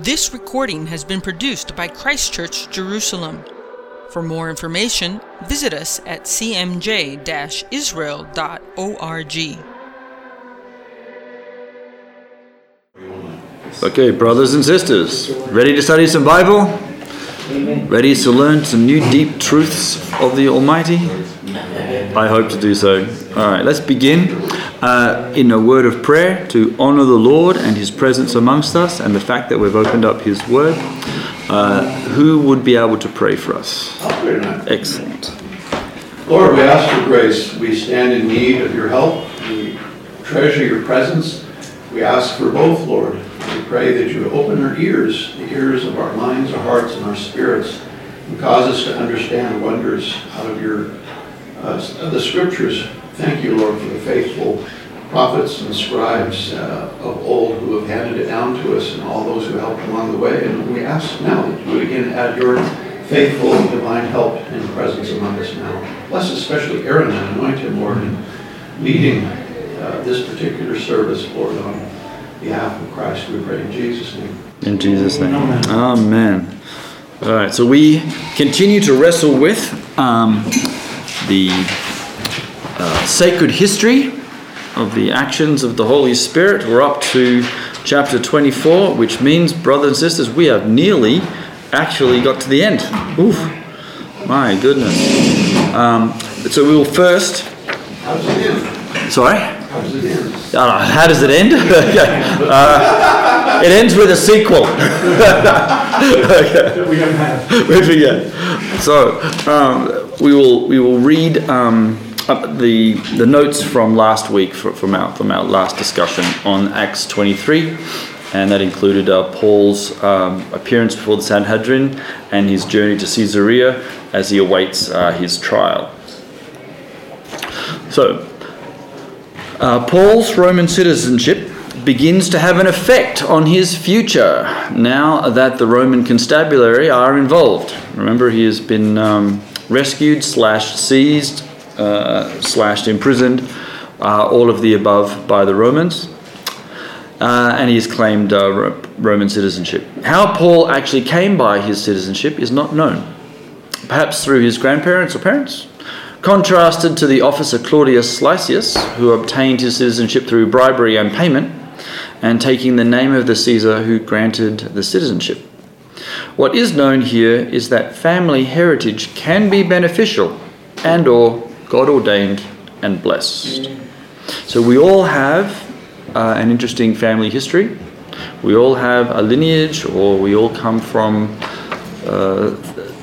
This recording has been produced by Christ Church Jerusalem. For more information, visit us at cmj israel.org. Okay, brothers and sisters, ready to study some Bible? Ready to learn some new deep truths of the Almighty? I hope to do so. All right, let's begin uh, in a word of prayer to honor the Lord and His presence amongst us and the fact that we've opened up His Word. Uh, who would be able to pray for us? Excellent. Lord, we ask for grace. We stand in need of your help. We treasure your presence. We ask for both, Lord. We pray that you open our ears, the ears of our minds, our hearts, and our spirits, and cause us to understand wonders out of your uh, the scriptures. Thank you, Lord, for the faithful prophets and scribes uh, of old who have handed it down to us and all those who helped along the way. And we ask now that you would again add your faithful divine help and presence among us now. Bless especially Aaron and anoint him, Lord, in leading uh, this particular service, Lord, on behalf of Christ. We pray in Jesus' name. In Jesus' name. Amen. All right, so we continue to wrestle with um, the uh, sacred history of the actions of the Holy Spirit. We're up to chapter 24, which means, brothers and sisters, we have nearly actually got to the end. Oof, my goodness. Um, so we will first. How does it end? Sorry? How does it end? Uh, how does it end? uh, it ends with a sequel. okay. We haven't had. So um, we will we will read um, the the notes from last week fr- from our from our last discussion on Acts 23, and that included uh, Paul's um, appearance before the Sanhedrin and his journey to Caesarea as he awaits uh, his trial. So uh, Paul's Roman citizenship begins to have an effect on his future now that the Roman constabulary are involved. Remember, he has been um, rescued, slash seized, uh, slashed imprisoned, uh, all of the above by the Romans. Uh, and he has claimed uh, Ro- Roman citizenship. How Paul actually came by his citizenship is not known. Perhaps through his grandparents or parents, contrasted to the officer Claudius Lysias, who obtained his citizenship through bribery and payment, and taking the name of the Caesar who granted the citizenship. What is known here is that family heritage can be beneficial and or God ordained and blessed. So we all have uh, an interesting family history. We all have a lineage or we all come from uh,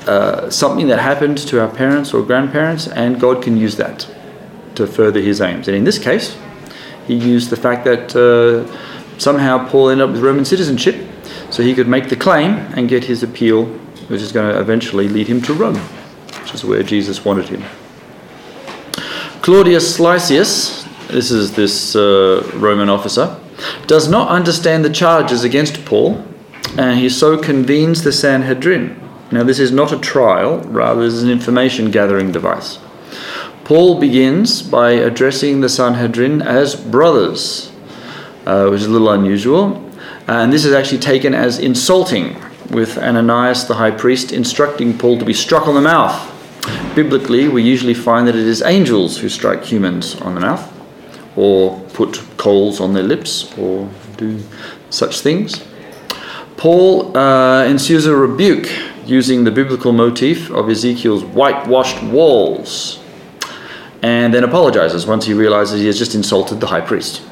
uh, something that happened to our parents or grandparents, and God can use that to further His aims. And in this case, He used the fact that uh, somehow Paul ended up with Roman citizenship, so he could make the claim and get his appeal, which is going to eventually lead him to Rome, which is where Jesus wanted him. Claudius Lysias, this is this uh, Roman officer, does not understand the charges against Paul, and he so convenes the Sanhedrin. Now, this is not a trial, rather, this is an information gathering device. Paul begins by addressing the Sanhedrin as brothers, uh, which is a little unusual. And this is actually taken as insulting, with Ananias the high priest instructing Paul to be struck on the mouth. Biblically, we usually find that it is angels who strike humans on the mouth, or put coals on their lips, or do such things. Paul uh, ensues a rebuke using the biblical motif of Ezekiel's whitewashed walls, and then apologizes once he realizes he has just insulted the high priest.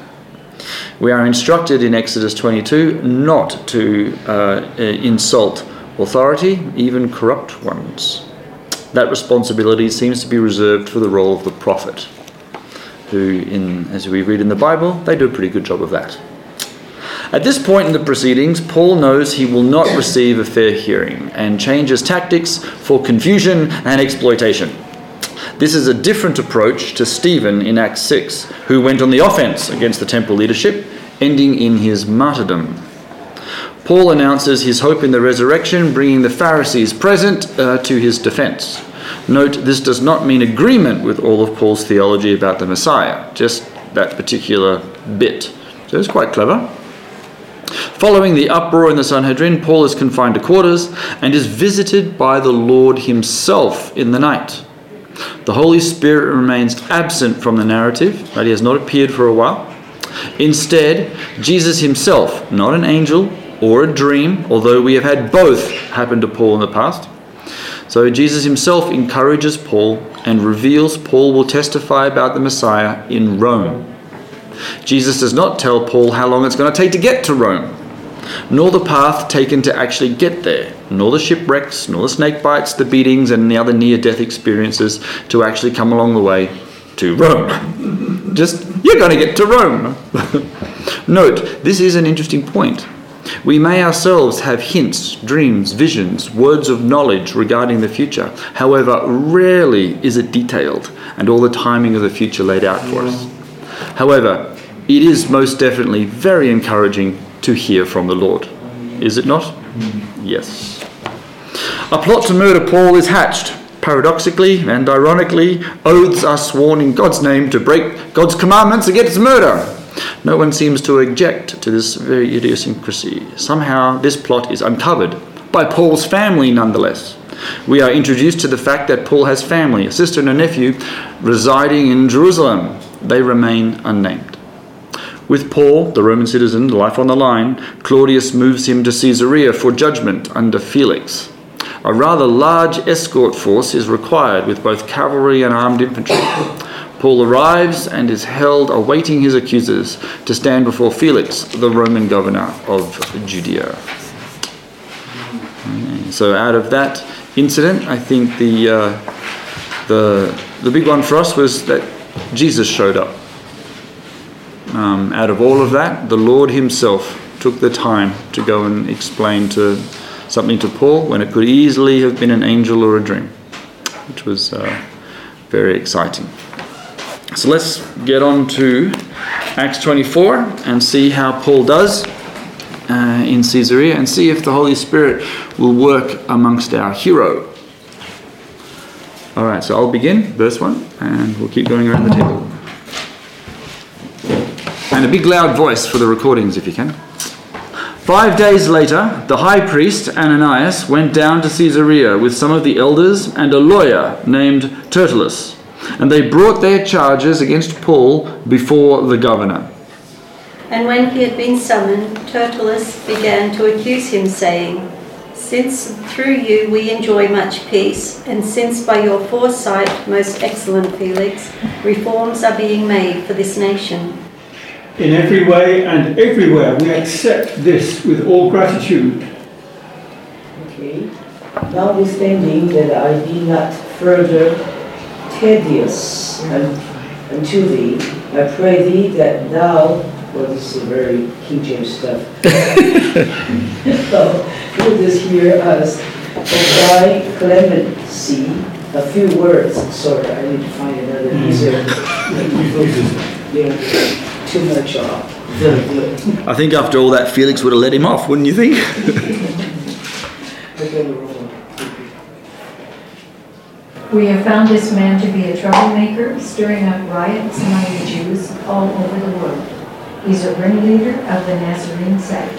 We are instructed in Exodus 22 not to uh, insult authority, even corrupt ones. That responsibility seems to be reserved for the role of the prophet, who, in, as we read in the Bible, they do a pretty good job of that. At this point in the proceedings, Paul knows he will not receive a fair hearing and changes tactics for confusion and exploitation. This is a different approach to Stephen in Acts 6, who went on the offense against the temple leadership, ending in his martyrdom. Paul announces his hope in the resurrection, bringing the Pharisees present uh, to his defense. Note, this does not mean agreement with all of Paul's theology about the Messiah, just that particular bit. So it's quite clever. Following the uproar in the Sanhedrin, Paul is confined to quarters and is visited by the Lord himself in the night. The Holy Spirit remains absent from the narrative, right? He has not appeared for a while. Instead, Jesus himself, not an angel or a dream, although we have had both happen to Paul in the past. So Jesus himself encourages Paul and reveals Paul will testify about the Messiah in Rome. Jesus does not tell Paul how long it's going to take to get to Rome, nor the path taken to actually get there, nor the shipwrecks, nor the snake bites, the beatings, and the other near death experiences to actually come along the way to Rome. Just, you're going to get to Rome. Note, this is an interesting point. We may ourselves have hints, dreams, visions, words of knowledge regarding the future. However, rarely is it detailed and all the timing of the future laid out for us. However, it is most definitely very encouraging to hear from the Lord. Is it not? Yes. A plot to murder Paul is hatched. Paradoxically and ironically, oaths are sworn in God's name to break God's commandments against murder. No one seems to object to this very idiosyncrasy. Somehow, this plot is uncovered by Paul's family, nonetheless. We are introduced to the fact that Paul has family, a sister and a nephew, residing in Jerusalem. They remain unnamed. With Paul, the Roman citizen, life on the line, Claudius moves him to Caesarea for judgment under Felix. A rather large escort force is required with both cavalry and armed infantry. Paul arrives and is held awaiting his accusers to stand before Felix, the Roman governor of Judea. So, out of that incident, I think the, uh, the, the big one for us was that Jesus showed up. Um, out of all of that, the Lord Himself took the time to go and explain to something to Paul when it could easily have been an angel or a dream, which was uh, very exciting. So let's get on to Acts 24 and see how Paul does uh, in Caesarea and see if the Holy Spirit will work amongst our hero. All right, so I'll begin, verse 1, and we'll keep going around the table. And a big loud voice for the recordings if you can. Five days later, the high priest Ananias went down to Caesarea with some of the elders and a lawyer named Tertullus and they brought their charges against Paul before the governor. And when he had been summoned, Tertullus began to accuse him, saying, Since through you we enjoy much peace, and since by your foresight, most excellent Felix, reforms are being made for this nation. In every way and everywhere we accept this with all gratitude. Okay. Notwithstanding that I be not further tedious unto thee. I pray thee that thou, well, this is very King James stuff, wouldest hear us of thy clemency. A few words, sorry, I need to find another. Mm-hmm. These are, too much off. I think after all that, Felix would have let him off, wouldn't you think? We have found this man to be a troublemaker, stirring up riots among the Jews all over the world. He's a ringleader of the Nazarene sect.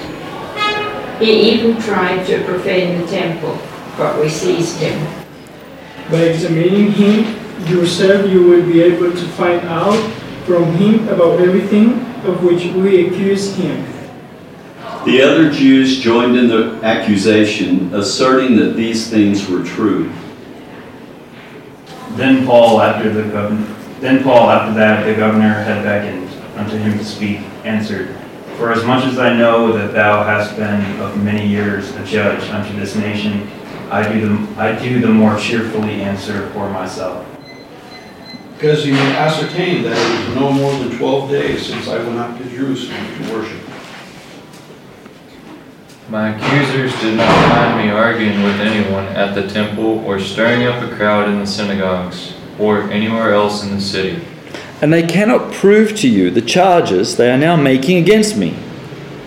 He even tried to profane the temple, but we seized him. By examining him yourself, you will be able to find out from him about everything of which we accuse him. The other Jews joined in the accusation, asserting that these things were true. Then Paul, after the governor, then Paul, after that, the governor had beckoned unto him to speak, answered, For as much as I know that thou hast been of many years a judge unto this nation, I do the, I do the more cheerfully answer for myself. Because you may ascertain that it is no more than twelve days since I went up to Jerusalem to worship. My accusers did not find me arguing with anyone at the temple or stirring up a crowd in the synagogues or anywhere else in the city. And they cannot prove to you the charges they are now making against me.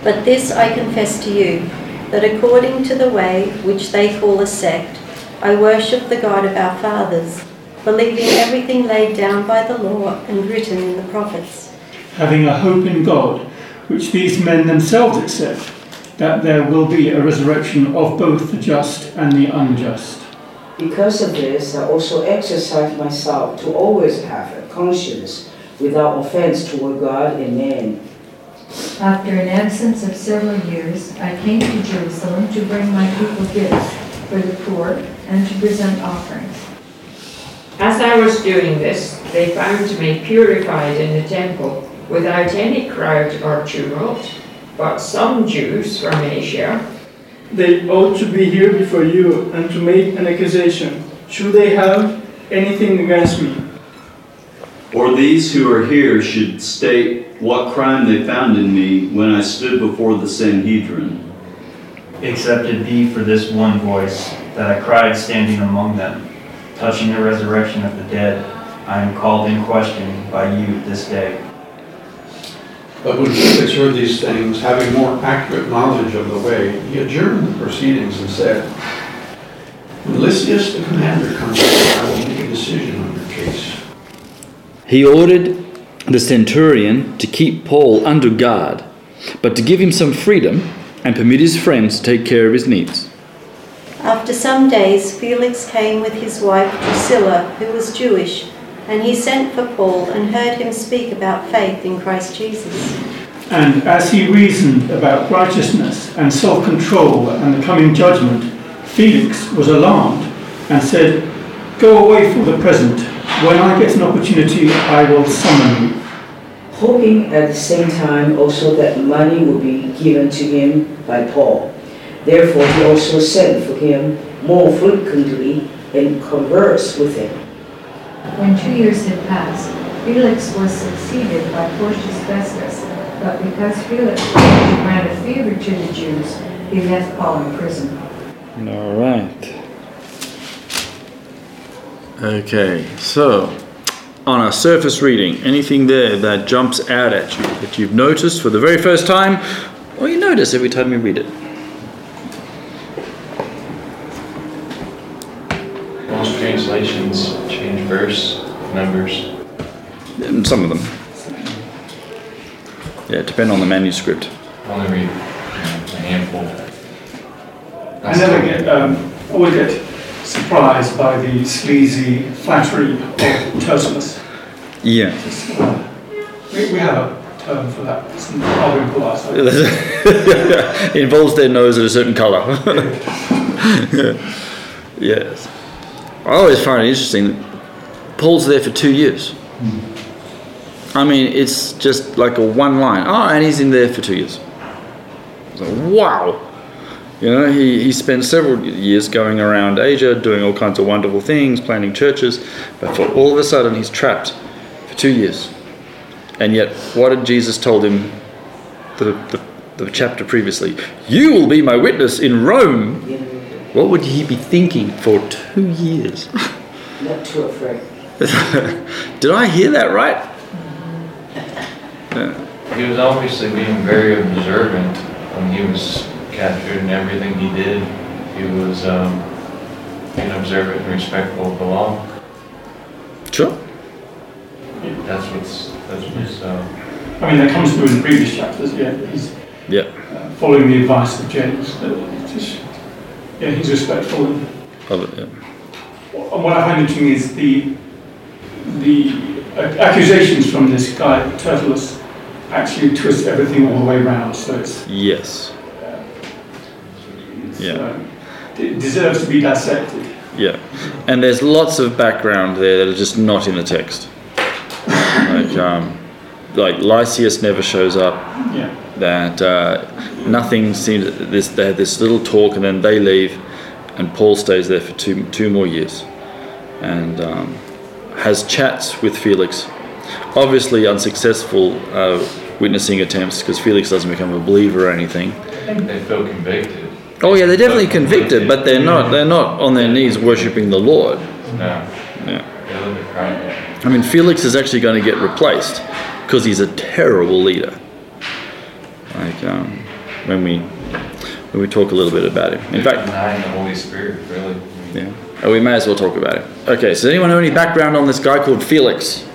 But this I confess to you, that according to the way which they call a sect, I worship the God of our fathers, believing everything laid down by the law and written in the prophets. Having a hope in God, which these men themselves accept that there will be a resurrection of both the just and the unjust. Because of this, I also exercise myself to always have a conscience without offense toward God and man. After an absence of several years, I came to Jerusalem to bring my people gifts for the poor and to present offerings. As I was doing this, they found me purified in the temple without any crowd or tumult, but some Jews from Asia They ought to be here before you and to make an accusation, should they have anything against me. Or these who are here should state what crime they found in me when I stood before the Sanhedrin. Except it be for this one voice that I cried standing among them, touching the resurrection of the dead, I am called in question by you this day. But when Felix heard these things, having more accurate knowledge of the way, he adjourned the proceedings and said, When Lysias the commander comes, I will make a decision on your case. He ordered the centurion to keep Paul under guard, but to give him some freedom and permit his friends to take care of his needs. After some days, Felix came with his wife Drusilla, who was Jewish, and he sent for Paul and heard him speak about faith in Christ Jesus. And as he reasoned about righteousness and self control and the coming judgment, Felix was alarmed and said, Go away for the present. When I get an opportunity, I will summon you. hoping at the same time also that money would be given to him by Paul. Therefore, he also sent for him more frequently and conversed with him. When two years had passed, Felix was succeeded by Porcius Festus, but because Felix wanted to grant a favor to the Jews, he left Paul in prison. All right. Okay, so on a surface reading, anything there that jumps out at you that you've noticed for the very first time, or you notice every time you read it? Most translations change verse numbers. And some of them. Yeah, depend on the manuscript. I only read you know, a handful. I never get, um, always get surprised by the sleazy flattery of Tertullus. Yeah. Just, uh, we, we have a term for that. It's not very polite. so- it involves their nose at a certain colour. yes. I always find it interesting. Paul's there for two years. I mean, it's just like a one line. Oh, and he's in there for two years. Wow. You know, he, he spent several years going around Asia, doing all kinds of wonderful things, planting churches, but for all of a sudden he's trapped for two years. And yet, what had Jesus told him the, the, the chapter previously? You will be my witness in Rome. What would he be thinking for two years? Not too afraid. Did I hear that right? Yeah. He was obviously being very observant when he was captured and everything he did. He was um, being observant and respectful of the law. Sure. That's what's, that's what's, uh, I mean, that comes through in the previous chapters. Yeah, he's Yeah. uh, following the advice of James. Uh, just, yeah, he's respectful. Of it, yeah. and what I find interesting is the the uh, accusations from this guy Tertullus actually twist everything all the way around. So it's, Yes. it's Yeah. uh, it deserves to be dissected. Yeah. And there's lots of background there that are just not in the text. Like, um, like Lysias never shows up. Yeah. That uh, nothing seems. This they had this little talk and then they leave, and Paul stays there for two two more years, and um, has chats with Felix. Obviously unsuccessful uh, witnessing attempts because Felix doesn't become a believer or anything. They feel convicted. Oh yeah, they're definitely convicted, but they're not. They're not on their knees worshiping the Lord. No, Yeah. they look at Christ. I mean, Felix is actually going to get replaced because he's a terrible leader. Like um, when we when we talk a little bit about him. In fact, Denying the Holy Spirit, really. yeah. Oh, we may as well talk about it. Okay. So, anyone know any background on this guy called Felix?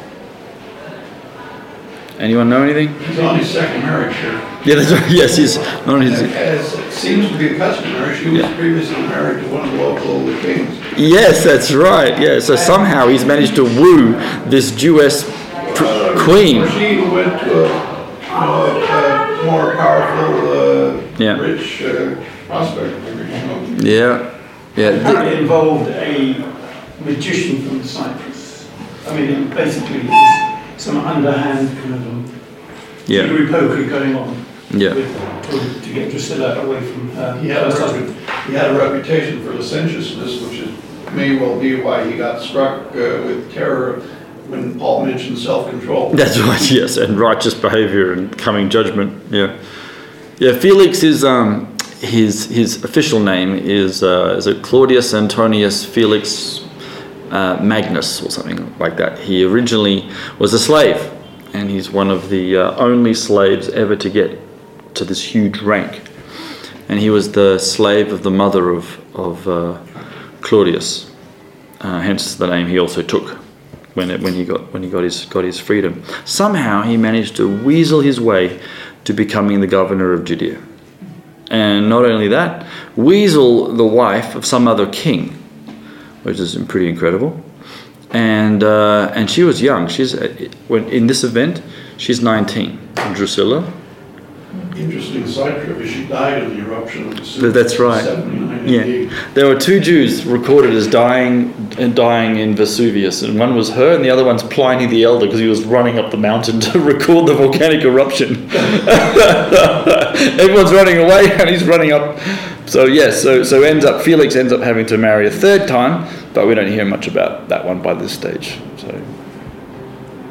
Anyone know anything? He's on his second marriage here. Yeah, that's right. Yes, he's on his. As it seems to be customary, she was Yeah. previously married to one of the local kings. Yes, that's right. Yeah, so somehow he's managed to woo this Jewess pr- queen. She went to a, you know, a more powerful, uh, Yeah. rich uh, prospect, you know. Yeah, yeah. Apparently it involved a magician from Cyprus. I mean, it basically was some underhand kind of um, Yeah, jiggery pokery going on yeah, with, to, to get Drusilla away from her He had, first a, husband. he had a reputation for licentiousness, which is, may well be why he got struck uh, with terror when Paul mentioned self-control. that's right. Yes, and righteous behaviour and coming judgment. Yeah, yeah. Felix is um his his official name is uh, is it Claudius Antonius Felix uh, Magnus or something like that. He originally was a slave, and he's one of the uh, only slaves ever to get to this huge rank. And he was the slave of the mother of of uh, Claudius, uh, hence the name he also took when it, when he got when he got his got his freedom. Somehow he managed to weasel his way to becoming the governor of Judea. And not only that, weasel the wife of some other king, which is pretty incredible. And uh, and she was young. She's uh, when in this event, she's 19. Drusilla. Interesting side trip is she died in the eruption of the That's right. 79 Yeah, there were two Jews recorded as dying and dying in Vesuvius, and one was her, and the other one's Pliny the Elder because he was running up the mountain to record the volcanic eruption. Everyone's running away, and he's running up. So yes, so so ends up Felix ends up having to marry a third time, but we don't hear much about that one by this stage. So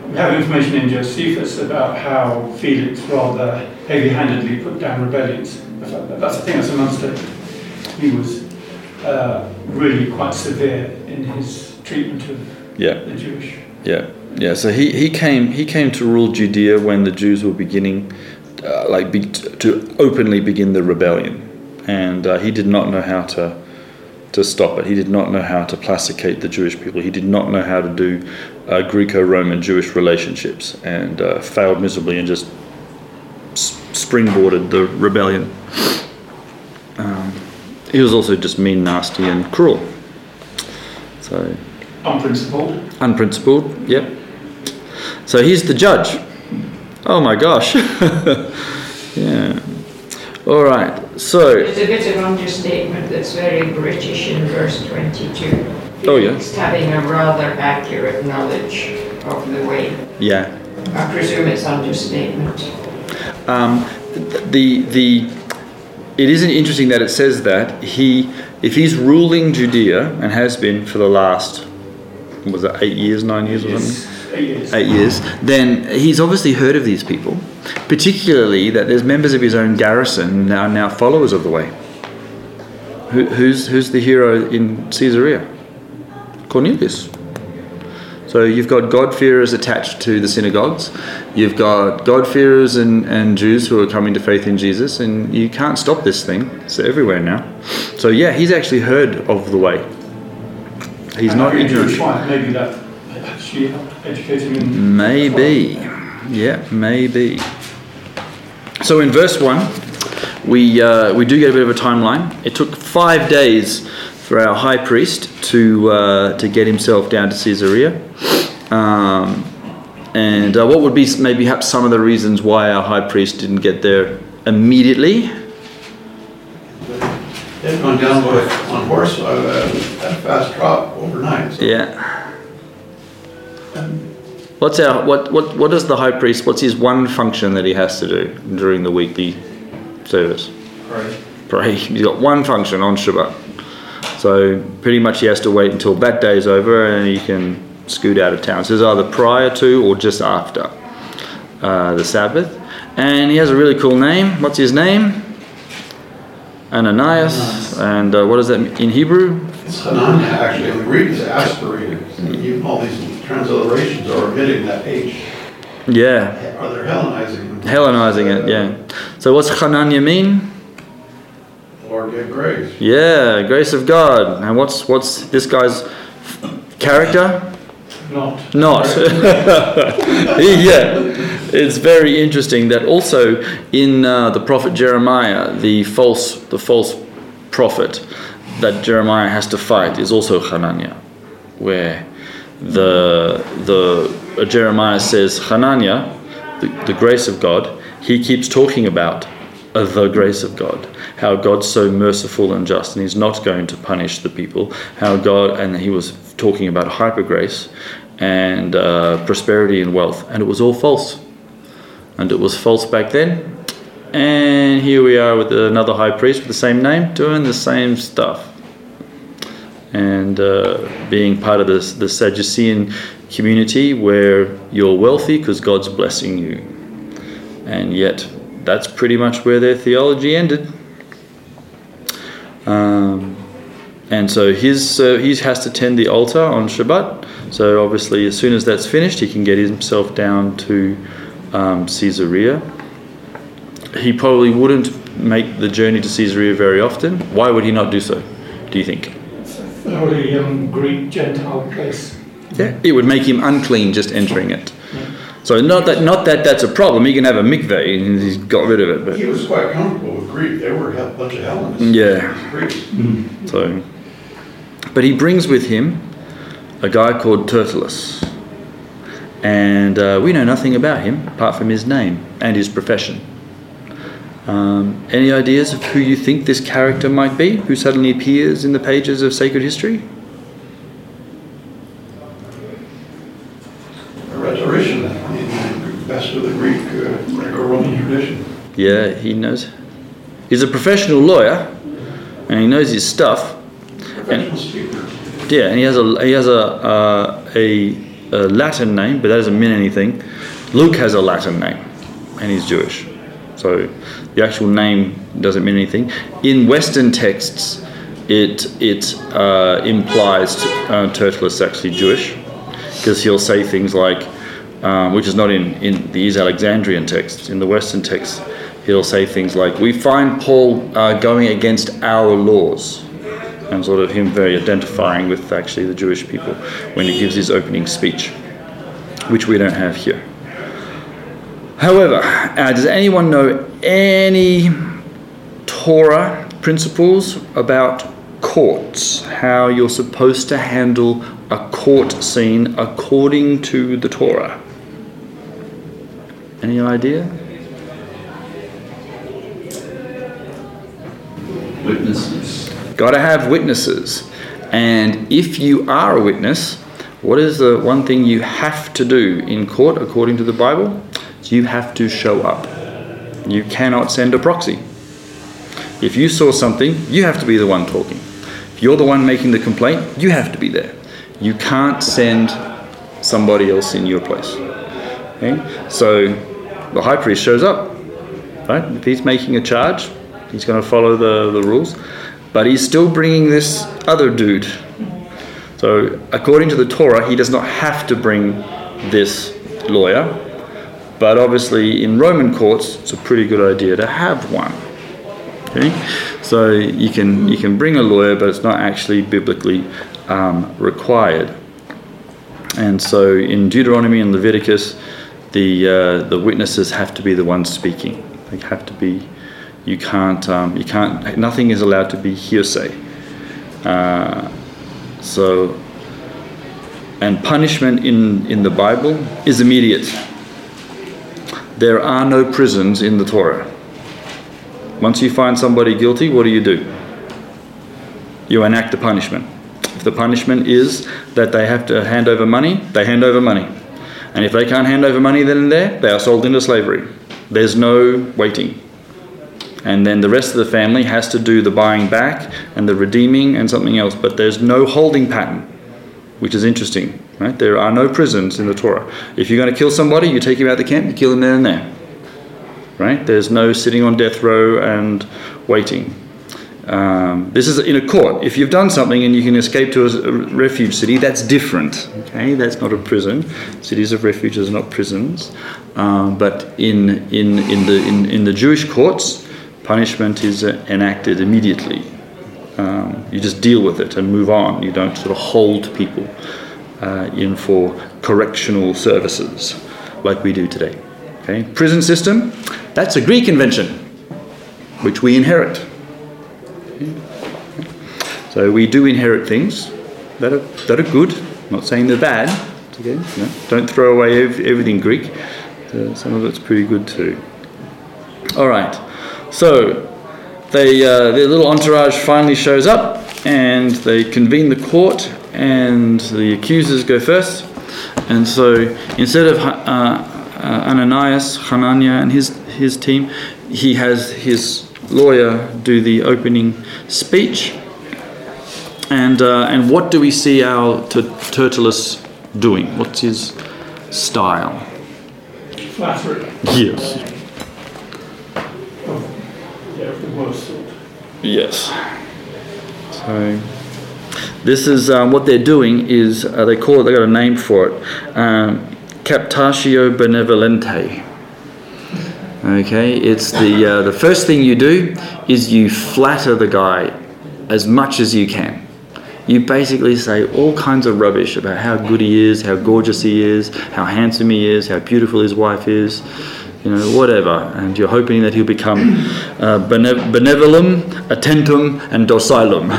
We have information in Josephus about how Felix rather heavy-handedly put down rebellions. That's, I think that's an understatement. He was uh, really quite severe in his treatment of yeah. the Jewish. Yeah, yeah. So he, he came he came to rule Judea when the Jews were beginning, uh, like be, to openly begin the rebellion, and uh, he did not know how to to stop it. He did not know how to placate the Jewish people. He did not know how to do uh, Greco-Roman Jewish relationships, and uh, failed miserably and just s- springboarded the rebellion. Um, he was also just mean, nasty, and cruel. So Unprincipled. Unprincipled, yep. So he's the judge. Oh my gosh. yeah. All right. So, There's a bit of understatement that's very British in verse 22. Oh, yeah. It's having a rather accurate knowledge of the way. yeah. I presume it's understatement. Um, the the it is interesting that it says that he if he's ruling Judea and has been for the last was it eight years, nine years or something? Eight years. eight years, then he's obviously heard of these people, particularly that there's members of his own garrison now now followers of the way. Who, who's who's the hero in Caesarea? Cornelius. So you've got God-fearers attached to the synagogues. You've got God-fearers and, and Jews who are coming to faith in Jesus, and you can't stop this thing. It's everywhere now. So yeah, he's actually heard of the way. He's And not ignorant. maybe that actually helped him. Maybe. Yeah, maybe. So in verse 1, we, uh, we do get a bit of a timeline. It took five days for our high priest to, uh, to get himself down to Caesarea. Um, and uh, what would be maybe perhaps some of the reasons why our high priest didn't get there immediately? They'd gone down on horse uh, at a fast trot overnight. so- Yeah. What's our what what what does the high priest? What's his one function that he has to do during the weekly service? Right. Pray. He's got one function on Shabbat. So pretty much he has to wait until that day is over and he can scoot out of town. So it's either prior to or just after uh, the Sabbath. And he has a really cool name. What's his name? Ananias. And uh, what is that mean in Hebrew? It's Hananiah, actually, in the Greek is aspirated. Even all these transliterations are omitting that H, Yeah. Are they're Hellenizing. Hellenizing it, yeah. So what's Hananiah mean? Lord give grace. Yeah, grace of God. And what's what's this guy's character? Not. Not. yeah. It's very interesting that also in uh, the prophet Jeremiah, the false, the false prophet that Jeremiah has to fight is also Hananiah, where the the uh, Jeremiah says Hananiah, the, the grace of God. He keeps talking about uh, the grace of God, how God's so merciful and just, and He's not going to punish the people. How God, and he was talking about hyper grace and uh, prosperity and wealth, and it was all false. And it was false back then. And here we are with another high priest with the same name, doing the same stuff. And uh, being part of the Sadducean community where you're wealthy because God's blessing you. And yet, that's pretty much where their theology ended. Um, and so his, uh, he has to tend the altar on Shabbat. So obviously, as soon as that's finished, he can get himself down to um, Caesarea. He probably wouldn't make the journey to Caesarea very often. Why would he not do so? Do you think? It's a thoroughly um, Greek Gentile place. Yeah, it would make him unclean just entering it. So not that not that that's a problem. He can have a mikveh and he's got rid of it. But He was quite comfortable with Greek. They were a bunch of Hellenists. Yeah. Greeks. So, but he brings with him a guy called Tertullus, and uh, we know nothing about him apart from his name and his profession. Um, any ideas of who you think this character might be, who suddenly appears in the pages of sacred history? A rhetorician in the best of the Greek uh, Greco-Roman tradition. Yeah, he knows. He's a professional lawyer, and he knows his stuff. Professional speaker. Yeah, and he has a he has a uh, a, a Latin name, but that doesn't mean anything. Luke has a Latin name, and he's Jewish, so the actual name doesn't mean anything. In Western texts, it it uh, implies uh, Tertullus actually Jewish, because he'll say things like, um, which is not in in these Alexandrian texts. In the Western texts, he'll say things like, "We find Paul uh, going against our laws." And sort of him very identifying with actually the Jewish people when he gives his opening speech, which we don't have here. However, uh, does anyone know any Torah principles about courts? How you're supposed to handle a court scene according to the Torah? Any idea? Witnesses. Got to have witnesses. And if you are a witness, what is the one thing you have to do in court according to the Bible? You have to show up. You cannot send a proxy. If you saw something, you have to be the one talking. If you're the one making the complaint, you have to be there. You can't send somebody else in your place. Okay? So the high priest shows up. Right? If he's making a charge, he's going to follow the, the rules. But he's still bringing this other dude. So, according to the Torah, he does not have to bring this lawyer. But obviously, in Roman courts, it's a pretty good idea to have one. Okay? So you can you can bring a lawyer, but it's not actually biblically um, required. And so in Deuteronomy and Leviticus, the uh, the witnesses have to be the ones speaking. They have to be. You can't. Um, you can't. Nothing is allowed to be hearsay. Uh, so. And punishment in in the Bible is immediate. There are no prisons in the Torah. Once you find somebody guilty, what do you do? You enact the punishment. If the punishment is that they have to hand over money, they hand over money. And if they can't hand over money then and there, they are sold into slavery. There's no waiting. And then the rest of the family has to do the buying back and the redeeming and something else, but there's no holding pattern, which is interesting. Right? There are no prisons in the Torah. If you're going to kill somebody, you take him out of the camp, you kill him there and there. Right? There's no sitting on death row and waiting. Um, this is in a court. If you've done something and you can escape to a, refuge city, that's different. Okay, that's not a prison. Cities of refuge are not prisons. Um, but in in in the in, in the Jewish courts, punishment is enacted immediately. Um, you just deal with it and move on. You don't sort of hold people. uh, in for correctional services, like we do today. Okay, prison system, that's a Greek invention, which we inherit. So we do inherit things that are that are good. I'm not saying they're bad. Okay, no, don't throw away ev- everything Greek. Uh, some of it's pretty good too. All right, so they uh, their little entourage finally shows up, and they convene the court, and the accusers go first. And so instead of uh, uh, Ananias, Hananiah, and his his team, he has his lawyer do the opening speech. And uh, and what do we see our Ter- Tertullus doing? What's his style? Flattery. Yes. Yeah, of the worst sort. Yes. So this is um, what they're doing is uh, they call it. They got a name for it. Um, captatio benevolentiae. Okay, it's the uh, the first thing you do is you flatter the guy as much as you can. You basically say all kinds of rubbish about how good he is, how gorgeous he is, how handsome he is, how beautiful his wife is, you know, whatever. And you're hoping that he'll become uh, bene- benevolum, attentum, and docilum.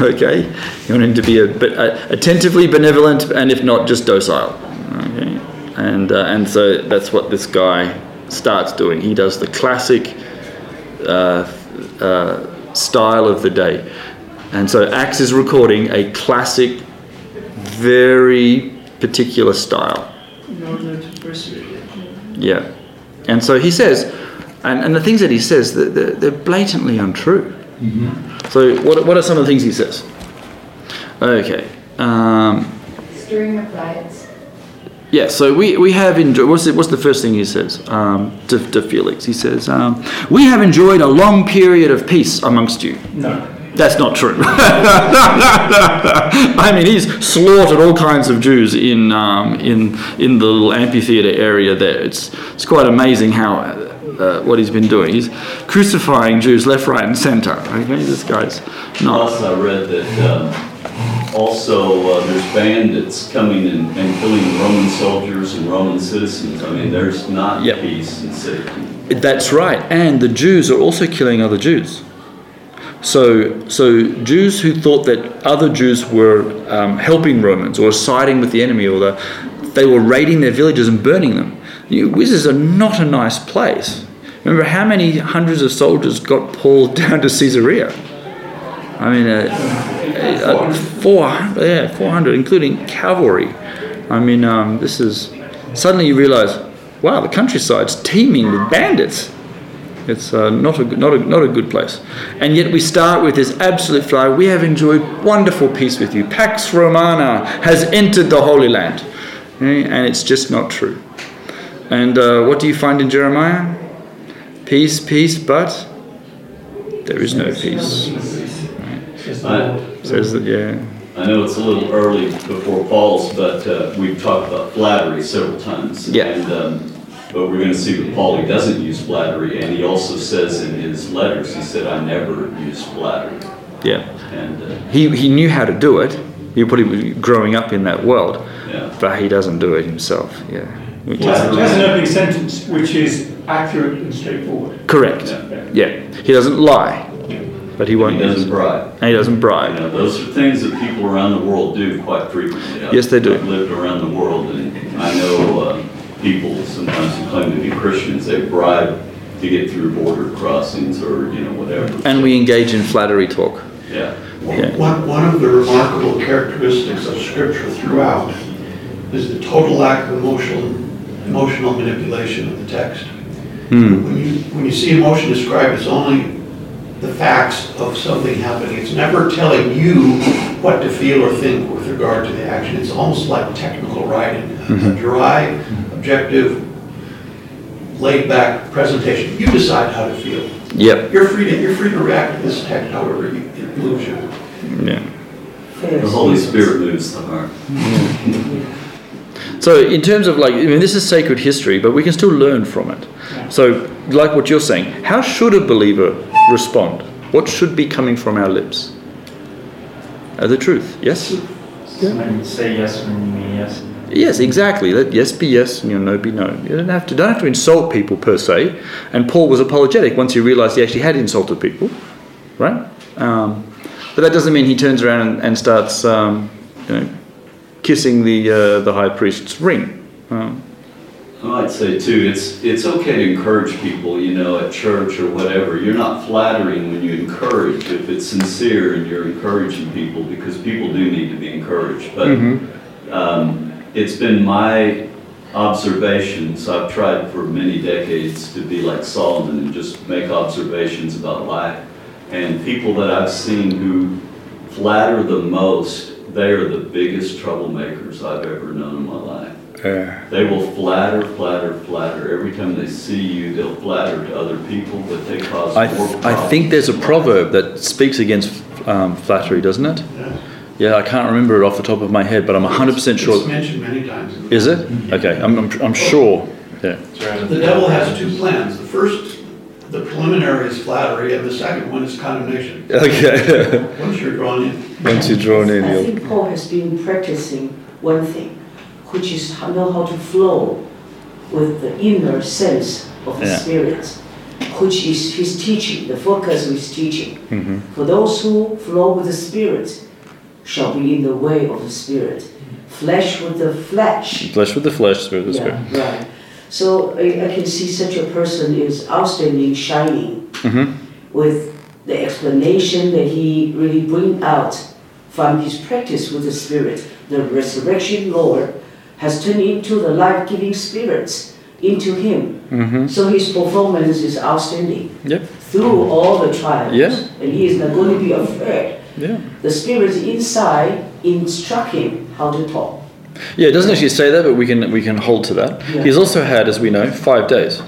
okay, you want him to be a, bit uh, attentively benevolent, and if not, just docile. Okay, and uh, and so that's what this guy starts doing. He does the classic uh, uh, style of the day. And so Acts is recording a classic, very particular style. Yeah. And so he says, and, and the things that he says, they're, they're they're blatantly untrue. So what, what are some of the things he says? Okay. Um, Stirring up riots. yeah, so we, we have enjoyed, what's the, what's the first thing he says um, to, to Felix? He says, um, We have enjoyed a long period of peace amongst you. No. That's not true. I mean, he's slaughtered all kinds of Jews in, um, in, in the little amphitheater area there. It's, it's quite amazing how uh, what he's been doing. He's crucifying Jews left, right, and center. Okay, this guy's not. Plus, I read that um, also uh, there's bandits coming and, and killing Roman soldiers and Roman citizens. I mean, there's not Yep. peace and safety. That's right. And the Jews are also killing other Jews. So, so Jews who thought that other Jews were um, helping Romans or siding with the enemy, or the, they were raiding their villages and burning them. You, this is a, not a nice place. Remember how many hundreds of soldiers got Paul down to Caesarea? I mean, uh, uh, four, yeah, four hundred, including cavalry. I mean, um, this is suddenly you realise, wow, the countryside's teeming with bandits. It's uh, not a not a not a good place, and yet we start with this absolute flow. We have enjoyed wonderful peace with you. Pax Romana has entered the Holy Land, Okay, and it's just not true. And uh, what do you find in Jeremiah? Peace, peace, but there is no peace. I, Says that, yeah. I know it's a little early before Paul's, but uh, we've talked about flattery several times. Yeah. And, um, but we're going to see that Paul, he doesn't use flattery, and he also says in his letters, he said, "I never use flattery." Yeah. And uh, He, he knew how to do it. He probably growing up in that world, yeah, but he doesn't do it himself. Yeah. Which He has, is- he has an opening sentence which is accurate and straightforward. correct. Yeah. Yeah. He doesn't lie, but he won't he use doesn't bribe. And he doesn't You bribe. know, those are things that people around the world do quite frequently. I've- Yes, they do. I've lived around the world, and I know uh, people sometimes who claim to be Christians, they bribe to get through border crossings or, you know, whatever. And we engage in flattery talk. Yeah. Yeah. One, one of the remarkable characteristics of Scripture throughout is the total lack of emotional, emotional manipulation of the text. Hmm. When you, when you see emotion described, it's only the facts of something happening. It's never telling you what to feel or think with regard to the action. It's almost like technical writing, a dry, objective, laid-back presentation. You decide how to feel. Yep. You're free to, you're free to react to this text however you- it moves you. Yeah. The Holy Spirit moves the heart. So in terms of like, I mean, this is sacred history, but we can still learn from it. So, like what you're saying, how should a believer respond? What should be coming from our lips? Uh, the truth, yes? And say yes when you mean yes. Yes, exactly. Let yes be yes and your no be no. You don't have to don't have to insult people per se. And Paul was apologetic once he realised he actually had insulted people, right? Um, but that doesn't mean he turns around and, and starts, um, you know, kissing the uh, the high priest's ring. Um, I might say too, it's it's okay to encourage people, you know, at church or whatever. You're not flattering when you encourage if it's sincere and you're encouraging people because people do need to be encouraged. But um, it's been my observations. I've tried for many decades to be like Solomon and just make observations about life. And people that I've seen who flatter the most, they are the biggest troublemakers I've ever known in my life. uh, They will flatter, flatter, flatter. Every time they see you, they'll flatter to other people, but they cause I, more th- problems. I think there's a proverb that speaks against um, flattery, doesn't it? Yeah, I can't remember it off the top of my head, but I'm 100% It's sure. mentioned many times. Is it? Okay, I'm, I'm, I'm sure. Yeah. It's right at The devil has two plans. The first, the preliminary is flattery, and the second one is condemnation. Okay. Once you're drawn in. Once you're drawn in, I you'll. think Paul has been practicing one thing, which is how- know how to flow with the inner sense of the Yeah. Spirit, which is his teaching, the focus of his teaching. Mhm. For those who flow with the Spirit shall be in the way of the Spirit. Flesh with the flesh. Flesh with the flesh, spirit with the Yeah, spirit. right. So I, I can see such a person is outstanding, shining hmm with the explanation that he really bring out from his practice with the Spirit. The resurrection Lord has turned into the life-giving spirits into him. hmm So his performance is outstanding Yep. through all the trials. Yeah. And he is not going to be afraid. Yeah. The Spirit inside instruct him how to talk. Yeah, it doesn't actually say that, but we can we can hold to that. Yeah. He's also had, as we know, five days,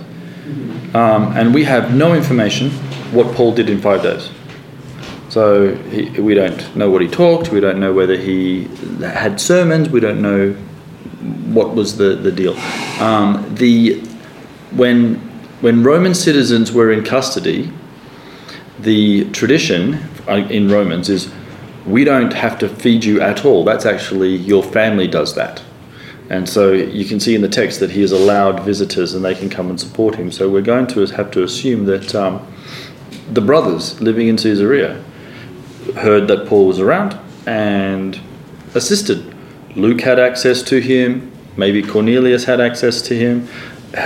um, and we have no information what Paul did in five days. So he, we don't know what he talked. We don't know whether he had sermons. We don't know what was the the deal. Um, the when when Roman citizens were in custody, the tradition in Romans is we don't have to feed you at all. That's actually your family does that. And so you can see in the text that he has allowed visitors and they can come and support him. So we're going to have to assume that um, the brothers living in Caesarea heard that Paul was around and assisted. Luke had access to him. Maybe Cornelius had access to him.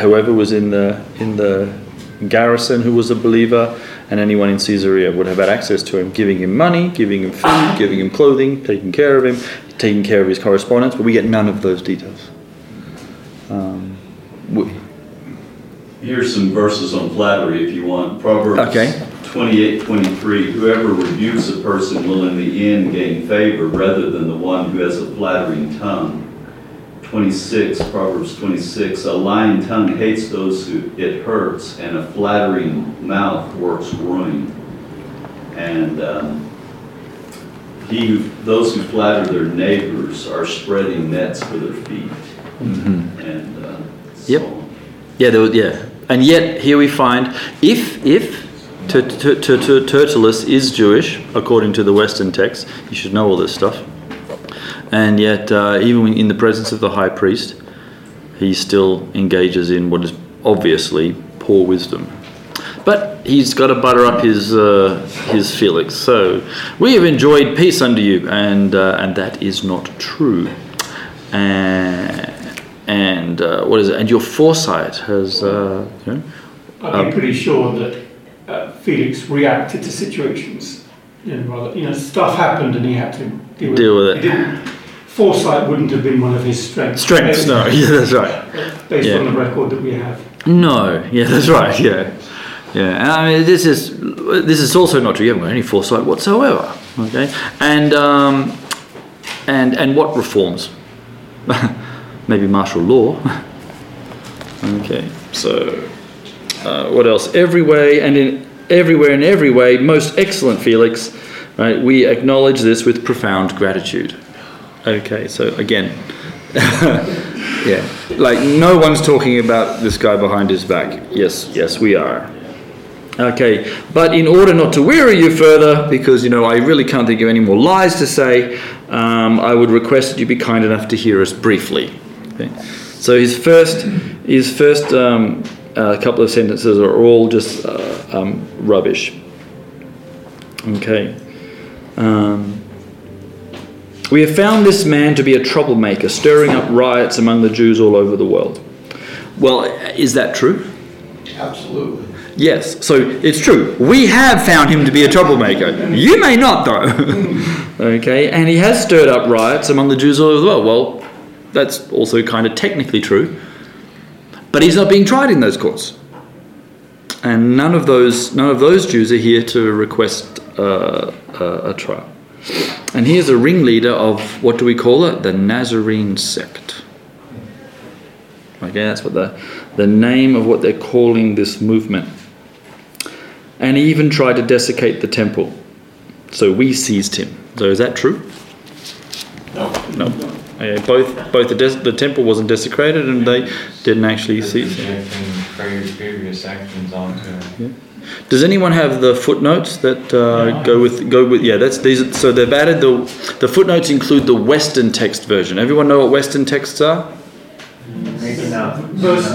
Whoever was in the in the garrison who was a believer, and anyone in Caesarea would have had access to him, giving him money, giving him food, giving him clothing, taking care of him, taking care of his correspondence. But we get none of those details. Um, we- Here's some verses on flattery if you want. Proverbs Okay. 28, 23. Whoever rebukes a person will in the end gain favor rather than the one who has a flattering tongue. 26, Proverbs 26. A lying tongue hates those who it hurts, and a flattering mouth works ruin. And um, he who, those who flatter their neighbors are spreading nets for their feet. And uh, Yep. so on. Yeah, there was, yeah. And yet here we find if if Ter- Ter- Ter- Ter- Tertullus is Jewish according to the Western text, you should know all this stuff. And yet, uh, even in the presence of the high priest, he still engages in what is obviously poor wisdom. But he's got to butter up his uh, his Felix. So we have enjoyed peace under you, and uh, and that is not true. And and uh, what is it? And your foresight has, uh, you know, I'm Um, pretty sure that uh, Felix reacted to situations. You know, rather, you know, stuff happened and he had to deal with Deal with it. Foresight wouldn't have been one of his strengths. strengths. No, yeah, that's right. Based Yeah. on the record that we have. No, yeah, that's right. Yeah, yeah. And I mean, this is this is also not true. You haven't got any foresight whatsoever. Okay, and um, and and what reforms? Maybe martial law. okay, so uh, what else? Every way and in everywhere in every way, most excellent Felix. Right, we acknowledge this with profound gratitude. Okay, so again, yeah, like no one's talking about this guy behind his back. Yes, yes, we are. Okay, but in order not to weary you further, because you know I really can't think of any more lies to say, um, I would request that you be kind enough to hear us briefly. Okay? So his first, his first um, uh, couple of sentences are all just uh, um, rubbish. Okay. Um, we have found this man to be a troublemaker, stirring up riots among the Jews all over the world. Well, is that true? Absolutely. Yes, so it's true. We have found him to be a troublemaker. You may not, though. okay, and he has stirred up riots among the Jews all over the world. Well, that's also kind of technically true. But he's not being tried in those courts. And none of those, none of those Jews are here to request uh, a, a trial. And he is a ringleader of what do we call it? The Nazarene sect. Okay, that's what the, the name of what they're calling this movement. And he even tried to desiccate the temple. So we seized him. So is that true? No. No. Okay, both both the, des- the temple wasn't desecrated and they didn't actually seize him. Previous actions onto him. Does anyone have the footnotes that uh, go with go with? Yeah, that's these. So they've added the the footnotes include the Western text version. Everyone know what Western texts are? Maybe not. Verse,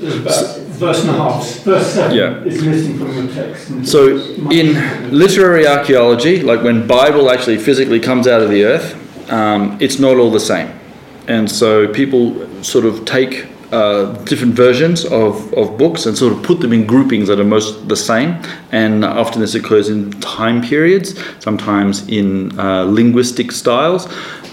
there's verse and a half. Verse 7 Yeah. is missing from your text. So in literary archaeology, like when Bible actually physically comes out of the earth, um, it's not all the same, and so people sort of take uh, different versions of, of books and sort of put them in groupings that are most the same. And often this occurs in time periods, sometimes in uh, linguistic styles,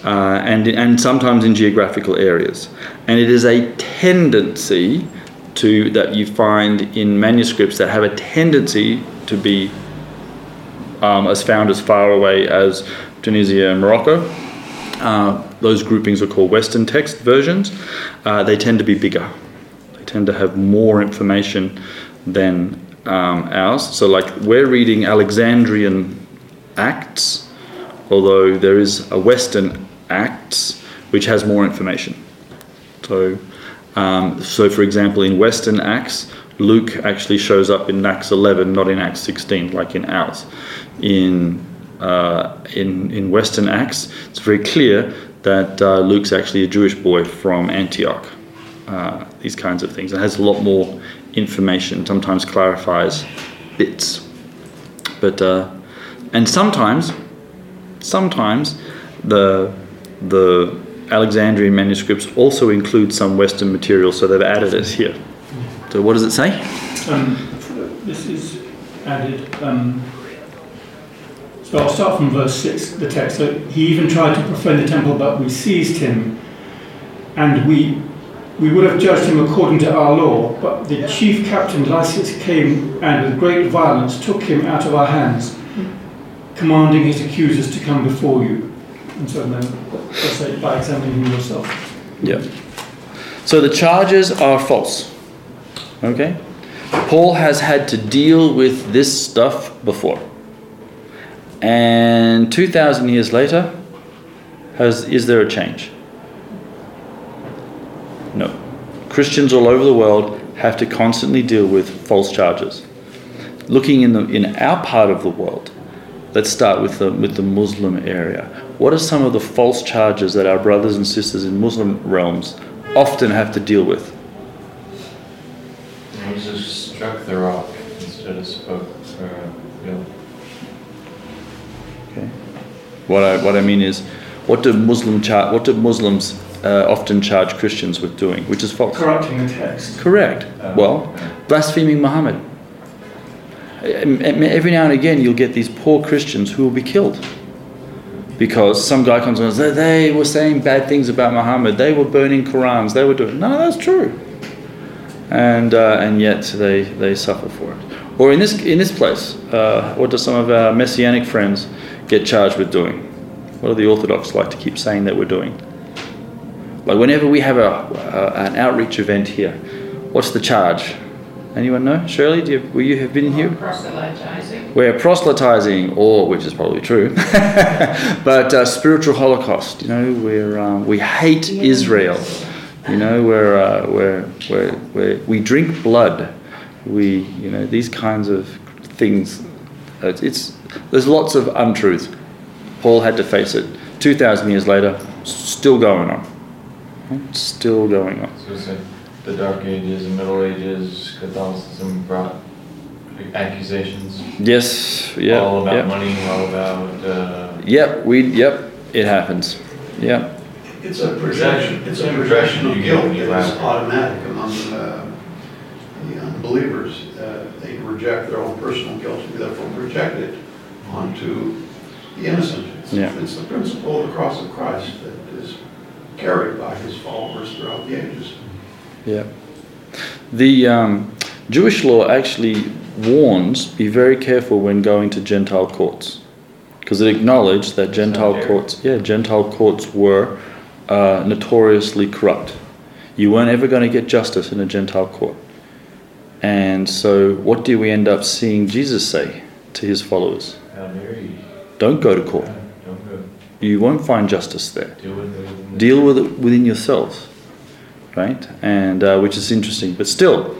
uh, and and sometimes in geographical areas. And it is a tendency to that you find in manuscripts that have a tendency to be um, as found as far away as Tunisia and Morocco. Uh, those groupings are called Western text versions. Uh, they tend to be bigger. They tend to have more information than um, ours. So, like we're reading Alexandrian Acts, although there is a Western Acts which has more information. So, um, so for example, in Western Acts, Luke actually shows up in Acts 11, not in Acts 16, like in ours. In uh, in in Western Acts, it's very clear that uh, Luke's actually a Jewish boy from Antioch. Uh, these kinds of things. It has a lot more information. Sometimes clarifies bits, but uh, and sometimes sometimes the the Alexandrian manuscripts also include some Western material, so they've added it here. So what does it say? Um, this is added. Um, so I'll start from verse 6, the text. So he even tried to profane the temple, but we seized him, and we we would have judged him according to our law. But the chief captain Lysias came and with great violence took him out of our hands, commanding his accusers to come before you. And so then, let's say, by examining him yourself. Yeah. So the charges are false. Okay? Paul has had to deal with this stuff before. And 2,000 years later, has, is there a change? No. Christians all over the world have to constantly deal with false charges. Looking in, the, in our part of the world, let's start with the, with the Muslim area. What are some of the false charges that our brothers and sisters in Muslim realms often have to deal with? Moses struck the rock instead of spoke, uh, you know, Okay. What I what I mean is, what do Muslim char- what do Muslims uh, often charge Christians with doing, which is false? Corrupting the text. Correct. Well, blaspheming Muhammad. Um, um, Every now and again, you'll get these poor Christians who will be killed because some guy comes and says they were saying bad things about Muhammad. They were burning Qurans. They were doing. No, that's true. And uh, and yet they they suffer for it. Or in this in this place, uh, what do some of our messianic friends get charged with doing? What do the Orthodox like to keep saying that we're doing? Like whenever we have a, a an outreach event here, what's the charge? Anyone know? Shirley, do you, will you have been here? Proselytizing. We're proselytizing, or which is probably true, but uh, spiritual holocaust. You know, we're um, we hate Israel. You know, we're, uh, we're, we're, we're we drink blood. We you know these kinds of things. It's, it's there's lots of untruth. Paul had to face it. Two thousand years later, still going on. Still going on. So it's like the Dark Ages, the Middle Ages, Catholicism brought accusations. Yes. Yeah. All about yep. money, all about. Uh, Yep. We. Yep. It happens. Yep. It's a projection, it's a projection of guilt that is automatic among uh, the unbelievers. Uh, They reject their own personal guilt, and therefore project it onto the innocent. It's- Yeah. It's the principle of the cross of Christ that is carried by his followers throughout the ages. Yeah. The um, Jewish law actually warns be very careful when going to Gentile courts. Because it acknowledged that Gentile courts, yeah, Gentile courts were uh, notoriously corrupt. You weren't ever going to get justice in a Gentile court. And so, what do we end up seeing Jesus say to his followers? Don't go to court. You won't find justice there. Deal with it. within deal with it within yourselves, right? And uh, which is interesting, but still,